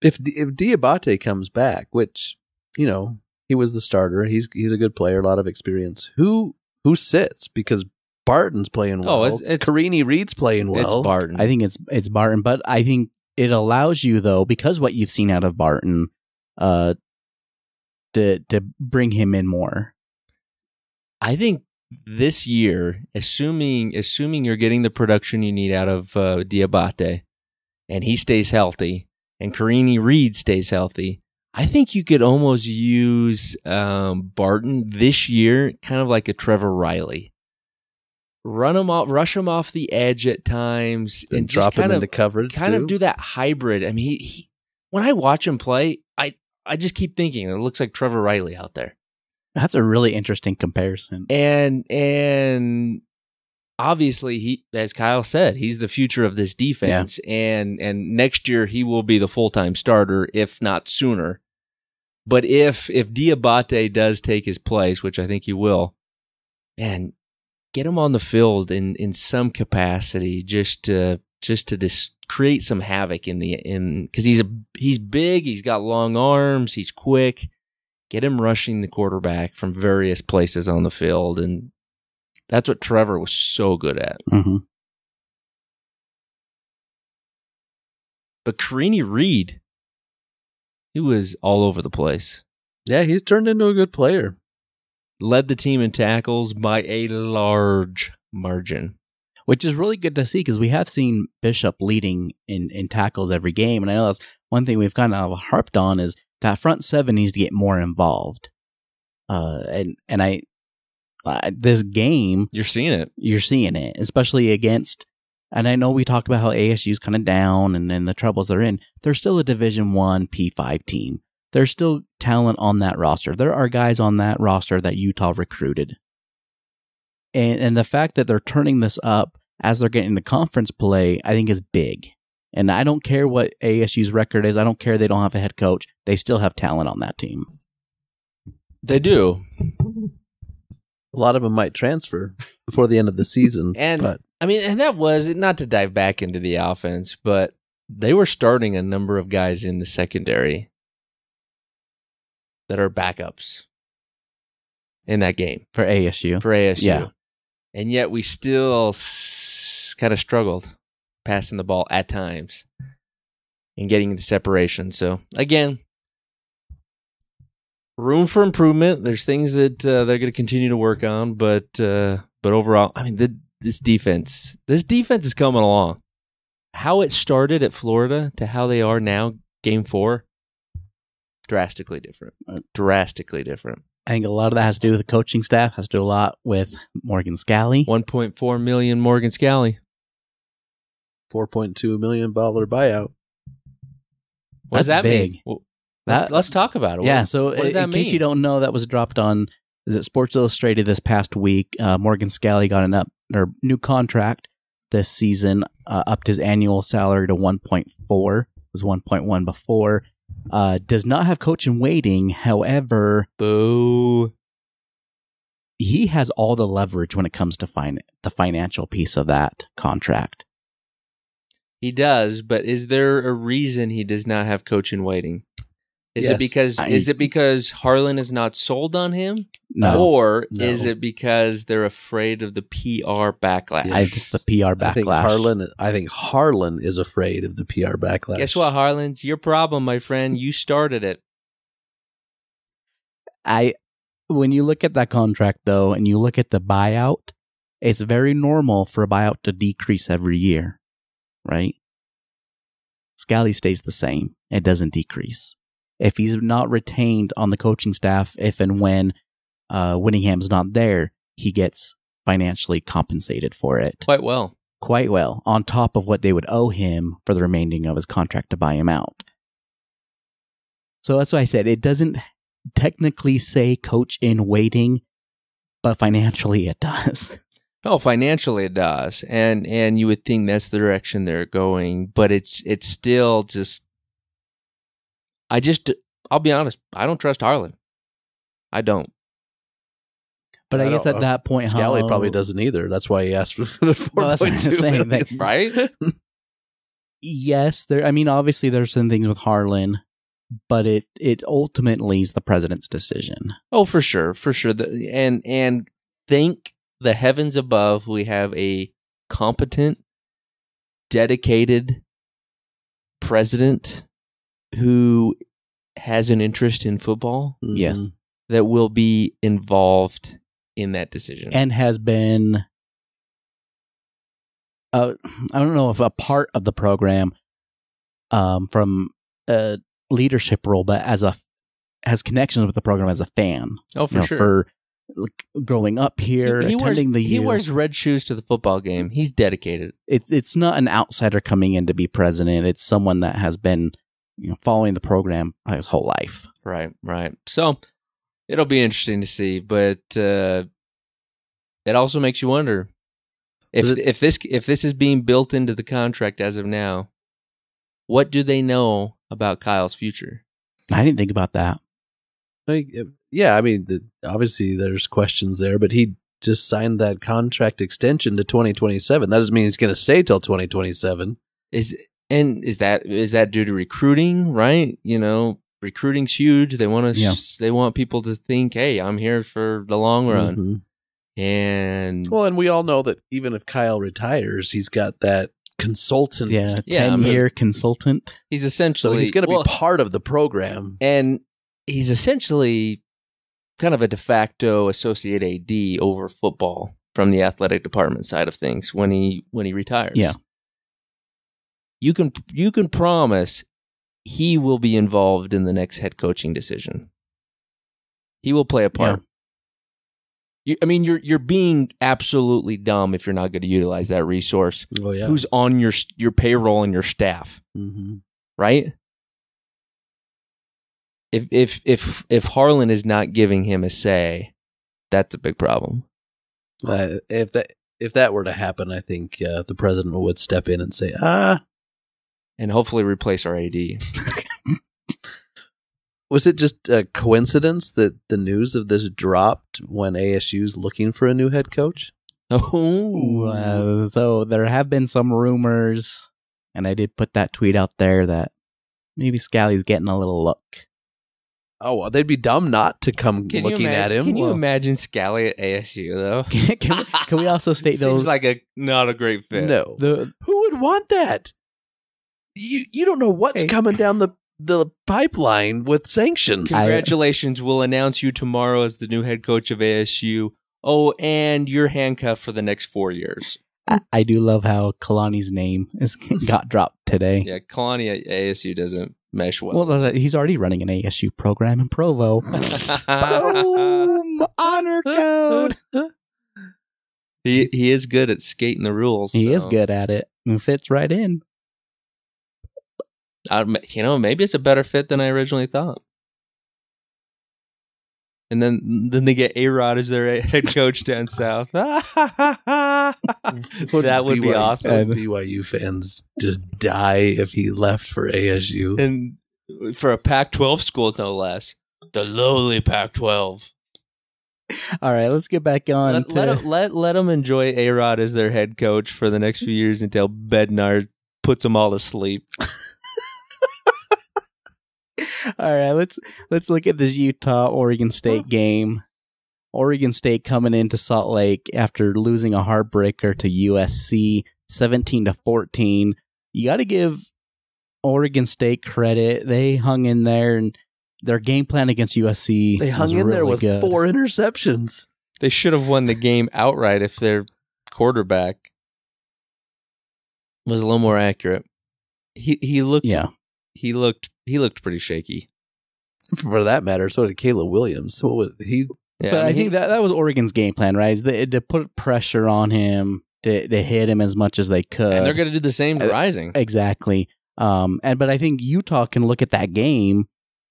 If if Diabate comes back, which you know he was the starter, he's he's a good player, a lot of experience. Who who sits because Barton's playing Oh, well. it's- it's- Karene Reid's playing well. it's Barton. I think it's it's Barton, but I think it allows you though because what you've seen out of Barton, uh, to to bring him in more. I think this year, assuming assuming you're getting the production you need out of uh, Diabate, and he stays healthy, and Karene Reid stays healthy, I think you could almost use um, Barton this year, kind of like a Trevor Riley. run him off, rush him off the edge at times, And and drop just kind him of into coverage. kind too. of do that hybrid. I mean, he, he when I watch him play, I I just keep thinking it looks like Trevor Riley out there, That's a really interesting comparison. and and obviously he, as Kyle said, he's the future of this defense, and and next year he will be the full time starter, if not sooner. But if if Diabate does take his place, which I think he will, and get him on the field in in some capacity, just to just to dis- create some havoc in the in because he's a he's big, he's got long arms, he's quick. Get him rushing the quarterback from various places on the field, and that's what Trevor was so good at. hmm But Karene Reid, he was all over the place. yeah, he's turned into a good player. Led the team in tackles by a large margin. Which is really good to see because we have seen Bishop leading in, in tackles every game. And I know that's one thing we've kind of harped on is that front seven needs to get more involved. Uh, and, and I, uh, this game, You're seeing it. you're seeing it, especially against. And I know we talked about how ASU's kind of down and, and the troubles they're in. They're still a Division One P5 team. There's still talent on that roster. There are guys on that roster that Utah recruited. And and the fact that they're turning this up as they're getting into conference play, I think is big. And I don't care what ASU's record is. I don't care they don't have a head coach. They still have talent on that team. They do. A lot of them might transfer before the end of the season. And but I mean, and that was not to dive back into the offense, but they were starting a number of guys in the secondary that are backups in that game For ASU. for ASU. Yeah. And yet we still s- kind of struggled passing the ball at times and getting the separation. So again, room for improvement. There's things that uh, they're going to continue to work on, but uh, but overall, I mean, the, this defense, this defense is coming along. How it started at Florida to how they are now, Game Four, drastically different. Drastically different. I think a lot of that has to do with the coaching staff, has to do a lot with Morgan Scalley. 1.4 million Morgan Scalley. Four point two million dollar buyout. What does that big. mean? Well, let's, let's talk about it. Yeah, What- so what does in that case you don't know, that was dropped on is it Sports Illustrated this past week. Uh, Morgan Scalley got an up or new contract this season, uh, upped his annual salary to 1.4. It was 1.1 before. Uh, does not have coach in waiting. However, Boo. he has all the leverage when it comes to fin- the financial piece of that contract. He does, but is there a reason he does not have coach in waiting? Is it because I- is it because Harlan is not sold on him, No, or No. is it because they're afraid of the PR backlash? I, it's the PR backlash. I think. Harlan. I think Harlan is afraid of the PR backlash. Guess what, Harlan? It's your problem, my friend. You started it. I when you look at that contract though, and you look at the buyout, it's very normal for a buyout to decrease every year, right? Scalley stays the same; it doesn't decrease. If he's not retained on the coaching staff, if and when uh, Whittingham's not there, he gets financially compensated for it Quite well. quite well, on top of what they would owe him for the remaining of his contract to buy him out. So that's why I said it doesn't technically say coach in waiting, but financially it does. Oh, financially it does, and and you would think that's the direction they're going, but it's it's still just. I just, I'll be honest, I don't trust Harlan. I don't. But I, I guess at that point, Scalley how- probably doesn't either. That's why he asked for the four Well, that's what I'm point saying, that- Right? Yes, there. I mean, obviously, there's some things with Harlan, but it it ultimately is the president's decision. Oh, for sure, for sure. The, and and thank the heavens above, we have a competent, dedicated president who has an interest in football Yes. Mhm. that will be involved in that decision. and has been uh, I don't know if a part of the program um, from a leadership role, but as a has connections with the program as a fan. oh, for you know, sure. for like, growing up here, he, he wears, attending the he youth. wears red shoes to the football game. He's dedicated. it's it's not an outsider coming in to be president. It's someone that has been you know following the program his whole life. Right, right. So it'll be interesting to see, but uh, it also makes you wonder if it- if this if this is being built into the contract as of now. What do they know about Kyle's future? I didn't think about that. Like, uh, yeah, I mean, the, obviously there's questions there, but he just signed that contract extension to 2027. That doesn't mean he's going to stay till 2027. Is and is that is that due to recruiting? Right, you know, recruiting's huge. They want to Yeah. they want people to think, hey, I'm here for the long run, Mhm. and Well, and we all know that even if Kyle retires, he's got that consultant. Yeah, Yeah, I ten mean- year consultant. he's So essentially he's going to well, be part of the program. and he's essentially kind of a de facto associate AD over football from the athletic department side of things when he when he retires. Yeah. You can you can promise he will be involved in the next head coaching decision. He will play a part. You, I mean, you're you're being absolutely dumb if you're not going to utilize that resource. Oh, yeah. Who's on your your payroll and your staff? hmm right? If if if if Harlan is not giving him a say, that's a big problem. Uh, if that if that were to happen, I think uh, the president would step in and say, "Ah, And hopefully replace our AD. was it just a coincidence that the news of this dropped when ASU's looking for a new head coach?" Oh, Uh, so there have been some rumors, and I did put that tweet out there that maybe Scalley's getting a little look. Oh, well, they'd be dumb not to come can looking you ima- at him. Can you Well, imagine Scalley at ASU though? can, can we, can we also state those? Seems those? like a not a great fit. No, the who would want that? You you don't know what's Hey. coming down the the pipeline with sanctions. I- Congratulations! we'll announce you tomorrow as the new head coach of ASU. Oh, and you're handcuffed for the next four years. I, I do love how Kalani's name is got dropped today. Yeah, Kalani at ASU doesn't mesh well. Well, he's already running an ASU program in Provo. Boom! Honor code. he he is good at skating the rules. He is good at it and fits right in. I, you know, maybe it's a better fit than I originally thought. And then then they get A Rod as their head coach down south. that would be awesome. And- BYU fans just die if he left for ASU. And for a Pac-12 school, no less, the lowly Pac-12. All right, let's get back on Let to let, let let them enjoy A Rod as their head coach for the next few years until Bednar puts them all to sleep. All right, let's let's look at this Utah Oregon State game. Oregon State coming into Salt Lake after losing a heartbreaker to USC 17 to 14. You got to give Oregon State credit. They hung in there and their game plan against USC they hung was in there with good. four interceptions. They should have won the game outright if their quarterback was a little more accurate. He he looked Yeah. he looked he looked pretty shaky. For that matter, so did Caleb Williams. What was he? Yeah, but I, mean, think he- that that was Oregon's game plan, right? Is they, to put pressure on him to to hit him as much as they could. and they're going to do the same to Uh, Rising. Exactly. Um, and but I think Utah can look at that game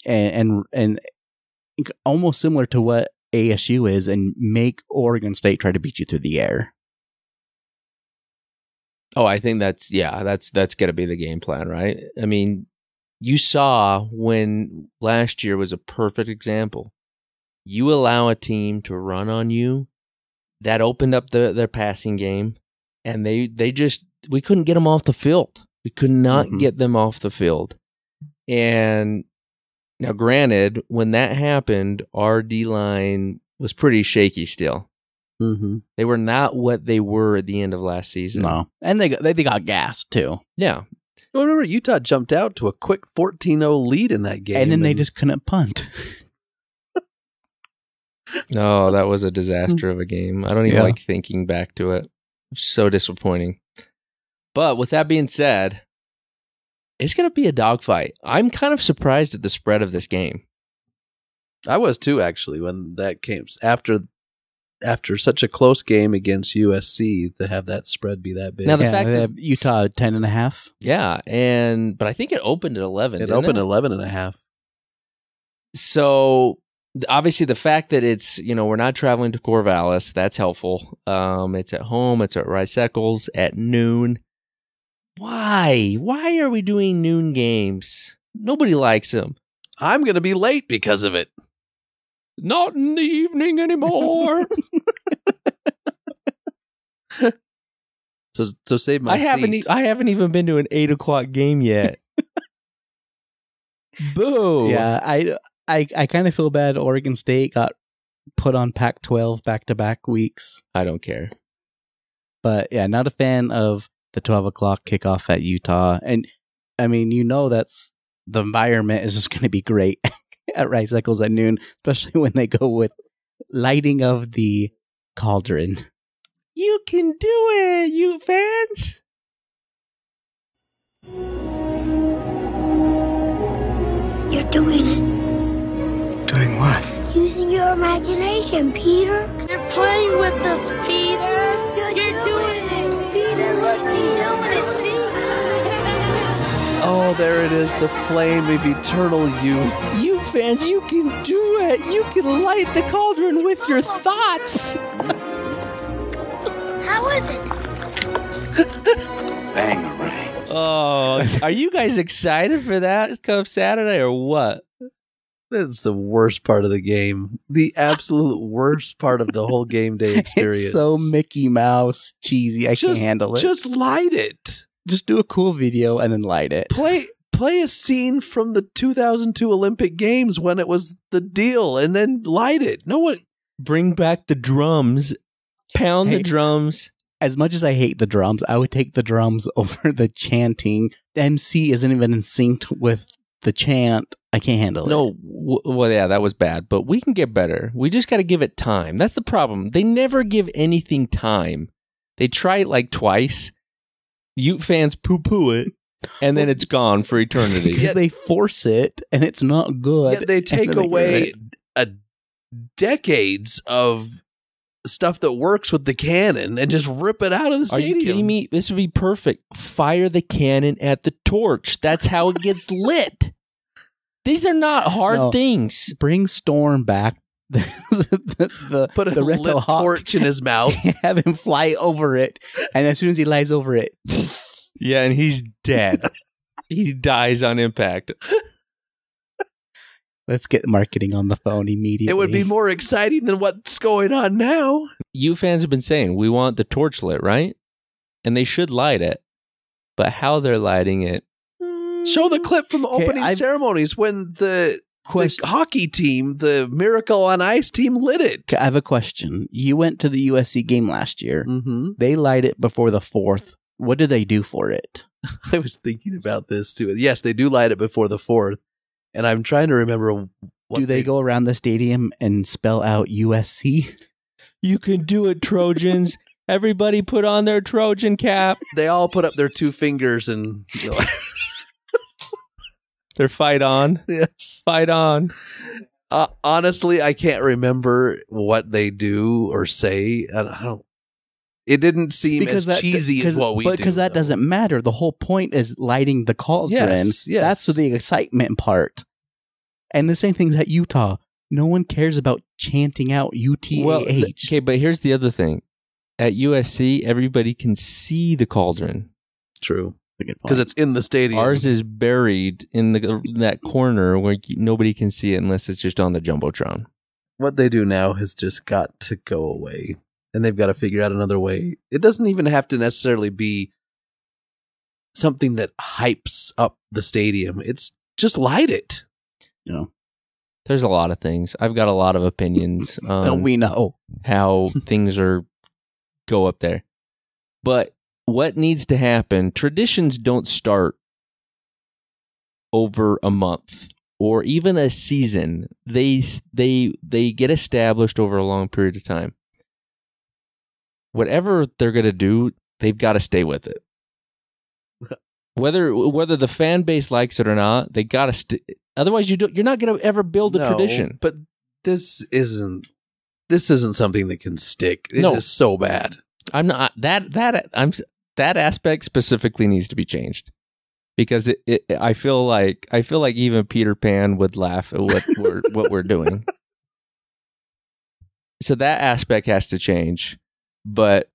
and and, and almost similar to what ASU is, and make Oregon State try to beat you through the air. Oh, I think that's yeah, that's that's going to be the game plan, right? I mean, you saw when last year was a perfect example. You allow a team to run on you, that opened up the their passing game, and they they just we couldn't get them off the field. We could not Mhm. get them off the field. And now, granted, when that happened, our D line was pretty shaky still. Mm-hmm. They were not what they were at the end of last season. No, and they got- they, they got gas too, Yeah, Well, remember, Utah jumped out to a quick 14-0 lead in that game, and then they just couldn't punt. Oh, that was a disaster of a game. I don't even Yeah. like thinking back to it. So disappointing. But with that being said, it's going to be a dogfight. I'm kind of surprised at the spread of this game. I was too actually when that came after after such a close game against USC to have that spread be that big. Now, the yeah, fact they that- have Utah ten and a half. Yeah, and but I think it opened at eleven. it didn't opened it? at 11 and a half. so obviously the fact that it's you know we're not traveling to Corvallis that's helpful. Um, it's at home. It's at Rice Eccles at noon. Why? Why are we doing noon games? Nobody likes them. I'm going to be late because of it. Not in the evening anymore. So so save my I haven't. seat. E- I haven't even been to an eight o'clock game yet. Boo! Yeah, I I I kind of feel bad. Oregon State got put on Pac-12 back-to-back weeks, I don't care. but yeah, not a fan of the twelve o'clock kickoff at Utah. And I mean, you know, that's the environment is just going to be great at Rice Eccles at noon, especially when they go with lighting of the cauldron. You can do it, you fans. You're doing it. Doing what? Using your imagination, Peter. You're playing with us, Peter. You're, doing it. Peter, look, you're doing it. See? Oh, there it is, the flame of eternal youth. You fans, you can do it. You can light the cauldron with your thoughts. How is it? Bangarang. Oh, are you guys excited for that come Saturday or what? That's the worst part of the game. The absolute worst part of the whole game day experience. It's so Mickey Mouse cheesy. I can't handle it. Just, Just light it. just do a cool video and then light it. Play play a scene from the 2002 Olympic Games when it was the deal and then light it. No one Bring back the drums. Pound Hey. the drums. as much as I hate the drums, I would take the drums over the chanting. The MC isn't even in sync with the chant. I can't handle it. No, w- well, yeah, that was bad, but we can get better. We just got to give it time. That's the problem. They never give anything time. They try it like twice. Ute fans poo poo it, and then it's gone for eternity. because they force it and it's not good. yet they take away it. a decades of stuff that works with the cannon and just rip it out of the Are stadium. you kidding me? This would be perfect. Fire the cannon at the torch. That's how it gets lit. These are not hard No. things. Bring Storm back. The, the, the, Put a the lit Hawk, torch in his mouth. have him fly over it, and as soon as he lies over it, Yeah, and he's dead. he dies on impact. let's get marketing on the phone immediately. It would be more exciting than what's going on now. You fans have been saying we want the torch lit, right? And they should light it. But how they're lighting it, Show the clip from the opening I've- ceremonies when the, the hockey team, the Miracle on Ice team, lit it. I have a question. You went to the USC game last year. Mm-hmm. They light it before the fourth. What do they do for it? I was thinking about this too. Yes, they do light it before the fourth, and I'm trying to remember. What do they, go around the stadium and spell out USC? you can do it, Trojans. Everybody put on their Trojan cap. They all put up their two fingers and you know, Their fight on. yes. Fight on. Uh, honestly, I can't remember what they do or say. I don't. I don't it didn't seem as cheesy as because- what we but do. because that though. doesn't matter. The whole point is lighting the cauldron. Yes, yes. That's the excitement part. And the same thing's at Utah. No one cares about chanting out UTAH. Well, th- okay, but here's the other thing. At USC, everybody can see the cauldron. true because because it's in the stadium. Ours is buried in the that corner where nobody can see it unless it's just on the jumbotron. what they do now has just got to go away and they've got to figure out another way it doesn't even have to necessarily be something that hypes up the stadium it's just light it you know, There's a lot of things. I've got a lot of opinions on we know. how things are go up there. But what needs to happen? Traditions don't start over a month or even a season. They they they get established over a long period of time. Whatever they're going to do, they've got to stay with it. Whether whether the fan base likes it or not, they got to st- otherwise you don't you're not going to ever build a No, tradition. but this isn't this isn't something that can stick. It is No. so bad. I'm not that that I'm that aspect specifically needs to be changed because it, it I feel like I feel like even Peter Pan would laugh at what we're what we're doing. So that aspect has to change, but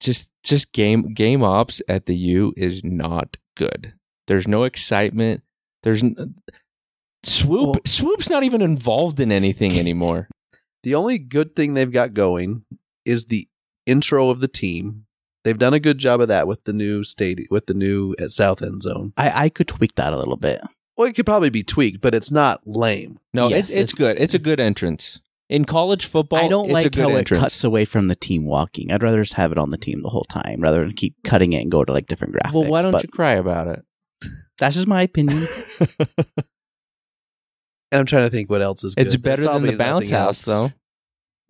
just just game game ops at the U is not good. There's no excitement. There's n- swoop Well- swoop's not even involved in anything anymore. The only good thing they've got going is the intro of the team. They've done a good job of that with the new stadium, with the new at South End Zone. I, I could tweak that a little bit. Well, it could probably be tweaked, but it's not lame. No, Yes, it's, it's it's- good. It's a good entrance. In college football, I don't it's a like good how entrance. it cuts away from the team walking. I'd rather just have it on the team the whole time rather than keep cutting it and go to like different graphics. Well, why don't but you cry about it? That's just my opinion. And I'm trying to think what else is. Good. it's better There's than the bounce house, else. though.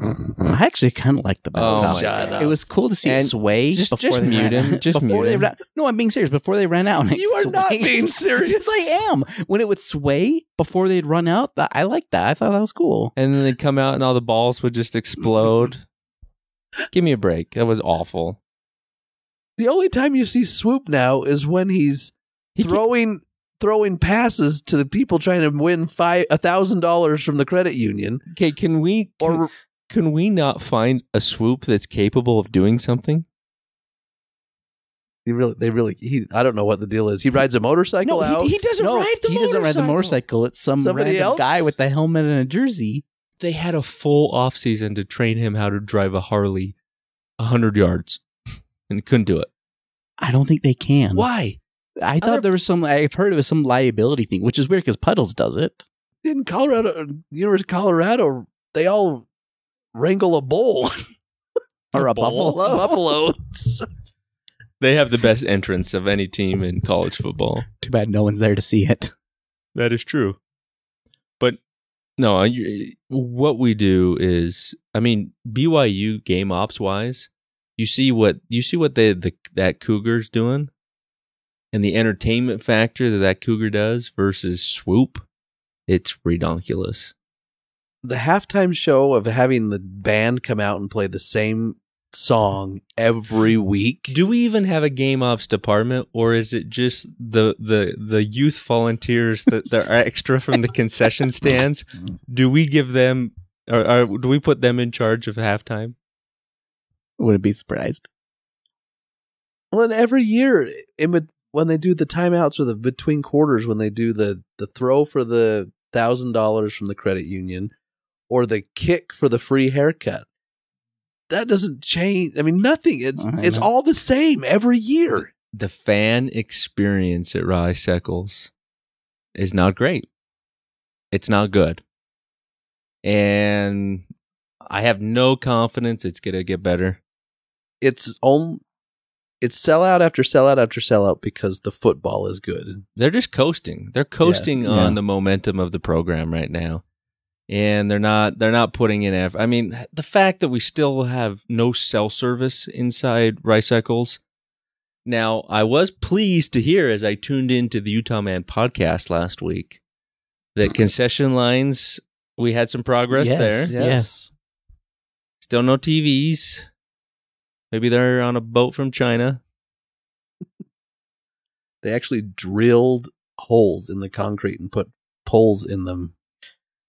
I actually kind of like the bounce Oh house. my Shut up. It was cool to see And it sway. just- before just they mute ran him. out- Just before mute they him. ran, No, I'm being serious. Before they ran out, You are not being serious. yes, I am. When it would sway before they'd run out, I like that. I thought that was cool. And then they'd come out and all the balls would just explode. Give me a break. That was awful. The only time you see Swoop now is when he's He can't- throwing throwing passes to the people trying to win five a thousand dollars from the credit union. Okay, can we can, Or can we not find a swoop that's capable of doing something? he really, they really, he. I don't know what the deal is. He rides a motorcycle No, he- out. he doesn't no, ride the he doesn't ride the motorcycle. motorcycle. It's some Somebody random else? guy with a helmet and a jersey. They had a full off season to train him how to drive a Harley hundred yards, and he couldn't do it. I don't think they can. Why? I thought Other- there was some. I've heard it was some liability thing, which is weird because Puddles does it. in Colorado, University of Colorado, they all wrangle a bull Or a bull? buffalo. buffalo. They have the best entrance of any team in college football. Too bad no one's there to see it. That is true. But no, you, what we do is, I mean, BYU game ops wise, you see what you see what they the that Cougar's doing, and the entertainment factor that that Cougar does versus Swoop, it's redonkulous. The halftime show of having the band come out and play the same song every week. Do we even have a game ops department, or is it just the the the youth volunteers that, that are extra from the concession stands? Do we give them, or, or do we put them in charge of halftime? Wouldn't be surprised. Well, and every year, in when they do the timeouts or the between quarters, when they do the the throw for the thousand dollars from the credit union, or the kick for the free haircut, that doesn't change. I mean, nothing. It's it's all the same every year. the fan experience at Rice Eccles is not great. It's not good. And I have no confidence it's going to get better. It's on. It's sellout after sellout after sellout because the football is good. They're just coasting. They're coasting Yeah. on Yeah. the momentum of the program right now. And they're not they're not putting in effort. I mean, the fact that we still have no cell service inside Rice Eccles. Now, I was pleased to hear as I tuned into the Utah Man podcast last week that concession lines we had some progress Yes, there. Yes. Still no TVs. Maybe they're on a boat from China. They actually drilled holes in the concrete and put poles in them.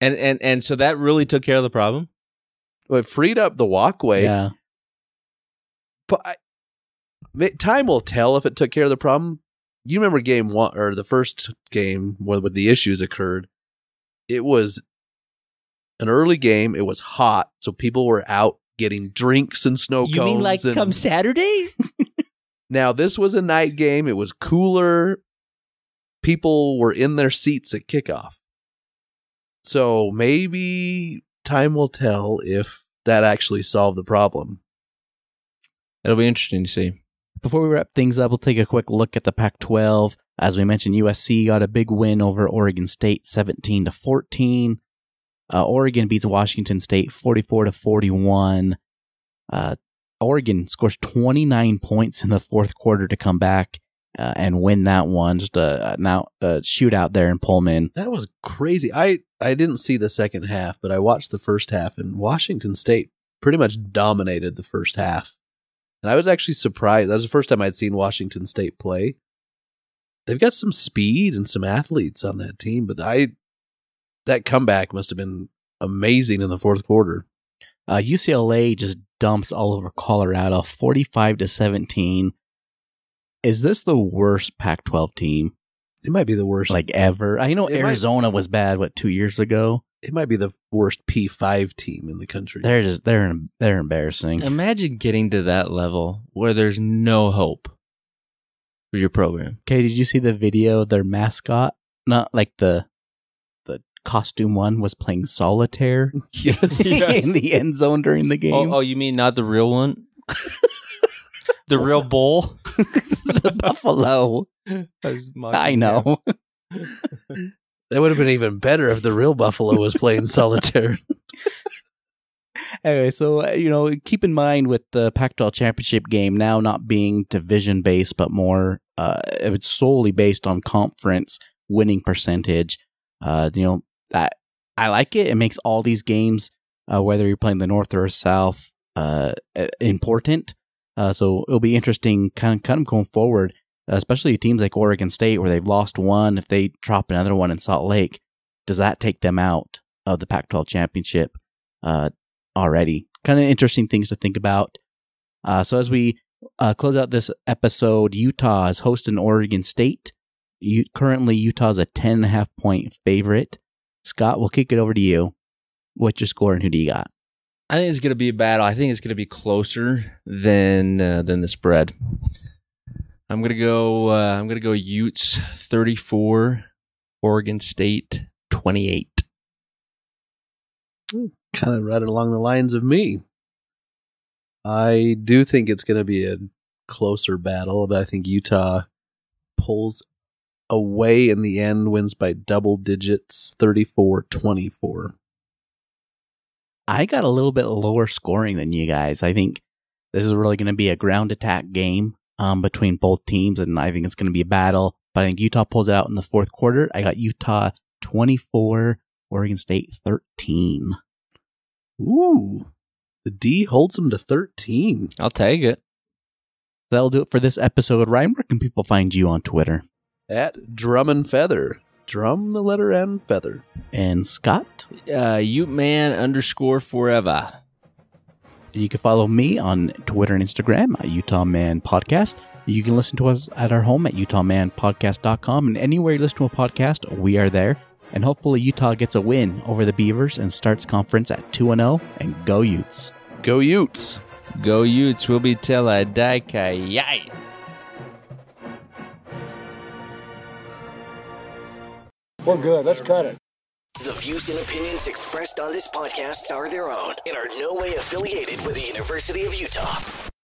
And and and so that really took care of the problem. Well, it freed up the walkway. Yeah. But I, time will tell if it took care of the problem. You remember game one or the first game where, where the issues occurred? It was an early game. It was hot, so people were out getting drinks and snow you cones. You mean like and- come Saturday? now this was a night game. It was cooler. People were in their seats at kickoff. So maybe time will tell if that actually solved the problem. It'll be interesting to see. Before we wrap things up, we'll take a quick look at the Pac 12. As we mentioned, USC got a big win over Oregon State 17 to 14. Uh, Oregon beats Washington State 44 to 41. Uh, Oregon scores 29 points in the fourth quarter to come back uh, and win that one. Just a, a now a shootout there in Pullman. That was crazy. I I didn't see the second half, but I watched the first half, and Washington State pretty much dominated the first half. And I was actually surprised. That was the first time I'd seen Washington State play. They've got some speed and some athletes on that team, but I that comeback must have been amazing in the fourth quarter. Uh, UCLA just dumps all over Colorado, forty-five to seventeen. Is this the worst Pac-12 team It might be the worst. like ever? I know It might- Arizona was bad. What two years ago? it might be the worst P five team in the country. They're just they're they're embarrassing. Imagine getting to that level where there's no hope for your program. Okay, did you see the video? of Their mascot, not like the the costume one, was playing solitaire Yes. in the end zone during the oh, game. Oh, oh, you mean not the real one? the real bull? the buffalo. I know. That would have been even better if the real Buffalo was playing solitaire. anyway, so uh, you know, keep in mind with the Pac-12 championship game now not being division based, but more uh, it's solely based on conference winning percentage. Uh, you know, that I like it. It makes all these games, uh, whether you're playing the North or South, uh, uh, important. Uh, so it'll be interesting, kind of, kind of going forward, especially teams like Oregon State where they've lost one. If they drop another one in Salt Lake, does that take them out of the Pac-12 championship? Uh, already. Kind of interesting things to think about. Uh, so as we uh, close out this episode, Utah is hosting Oregon State. You, currently, Utah's a 10.5 point favorite. Scott, we'll kick it over to you. What's your score and who do you got? I think it's going to be a battle. I think it's going to be closer than uh, than the spread. I'm going to go. Uh, I'm going to go Utes 34, Oregon State 28. kind of right along the lines of me. I do think it's going to be a closer battle, but I think Utah pulls away in the end, wins by double digits, 34 24. I got a little bit lower scoring than you guys. I think this is really going to be a ground attack game um, between both teams, and I think it's going to be a battle. But I think Utah pulls it out in the fourth quarter. I got Utah 24, Oregon State 13. Ooh, the D holds them to 13. I'll take it. That'll do it for this episode. Ryan, where can people find you on Twitter? At Drum and Feather. Drum the letter and feather. And Scott? Uh, Ute man underscore forever. You can follow me on Twitter and Instagram at Utah Man Podcast. You can listen to us at our home at utahmanpodcast.com. And anywhere you listen to a podcast, we are there. And hopefully, Utah gets a win over the Beavers and starts conference at 2 0 and go Utes. Go Utes. Go Utes will be till I die. Yay! We're good. Let's cut it. The views and opinions expressed on this podcast are their own and are no way affiliated with the University of Utah.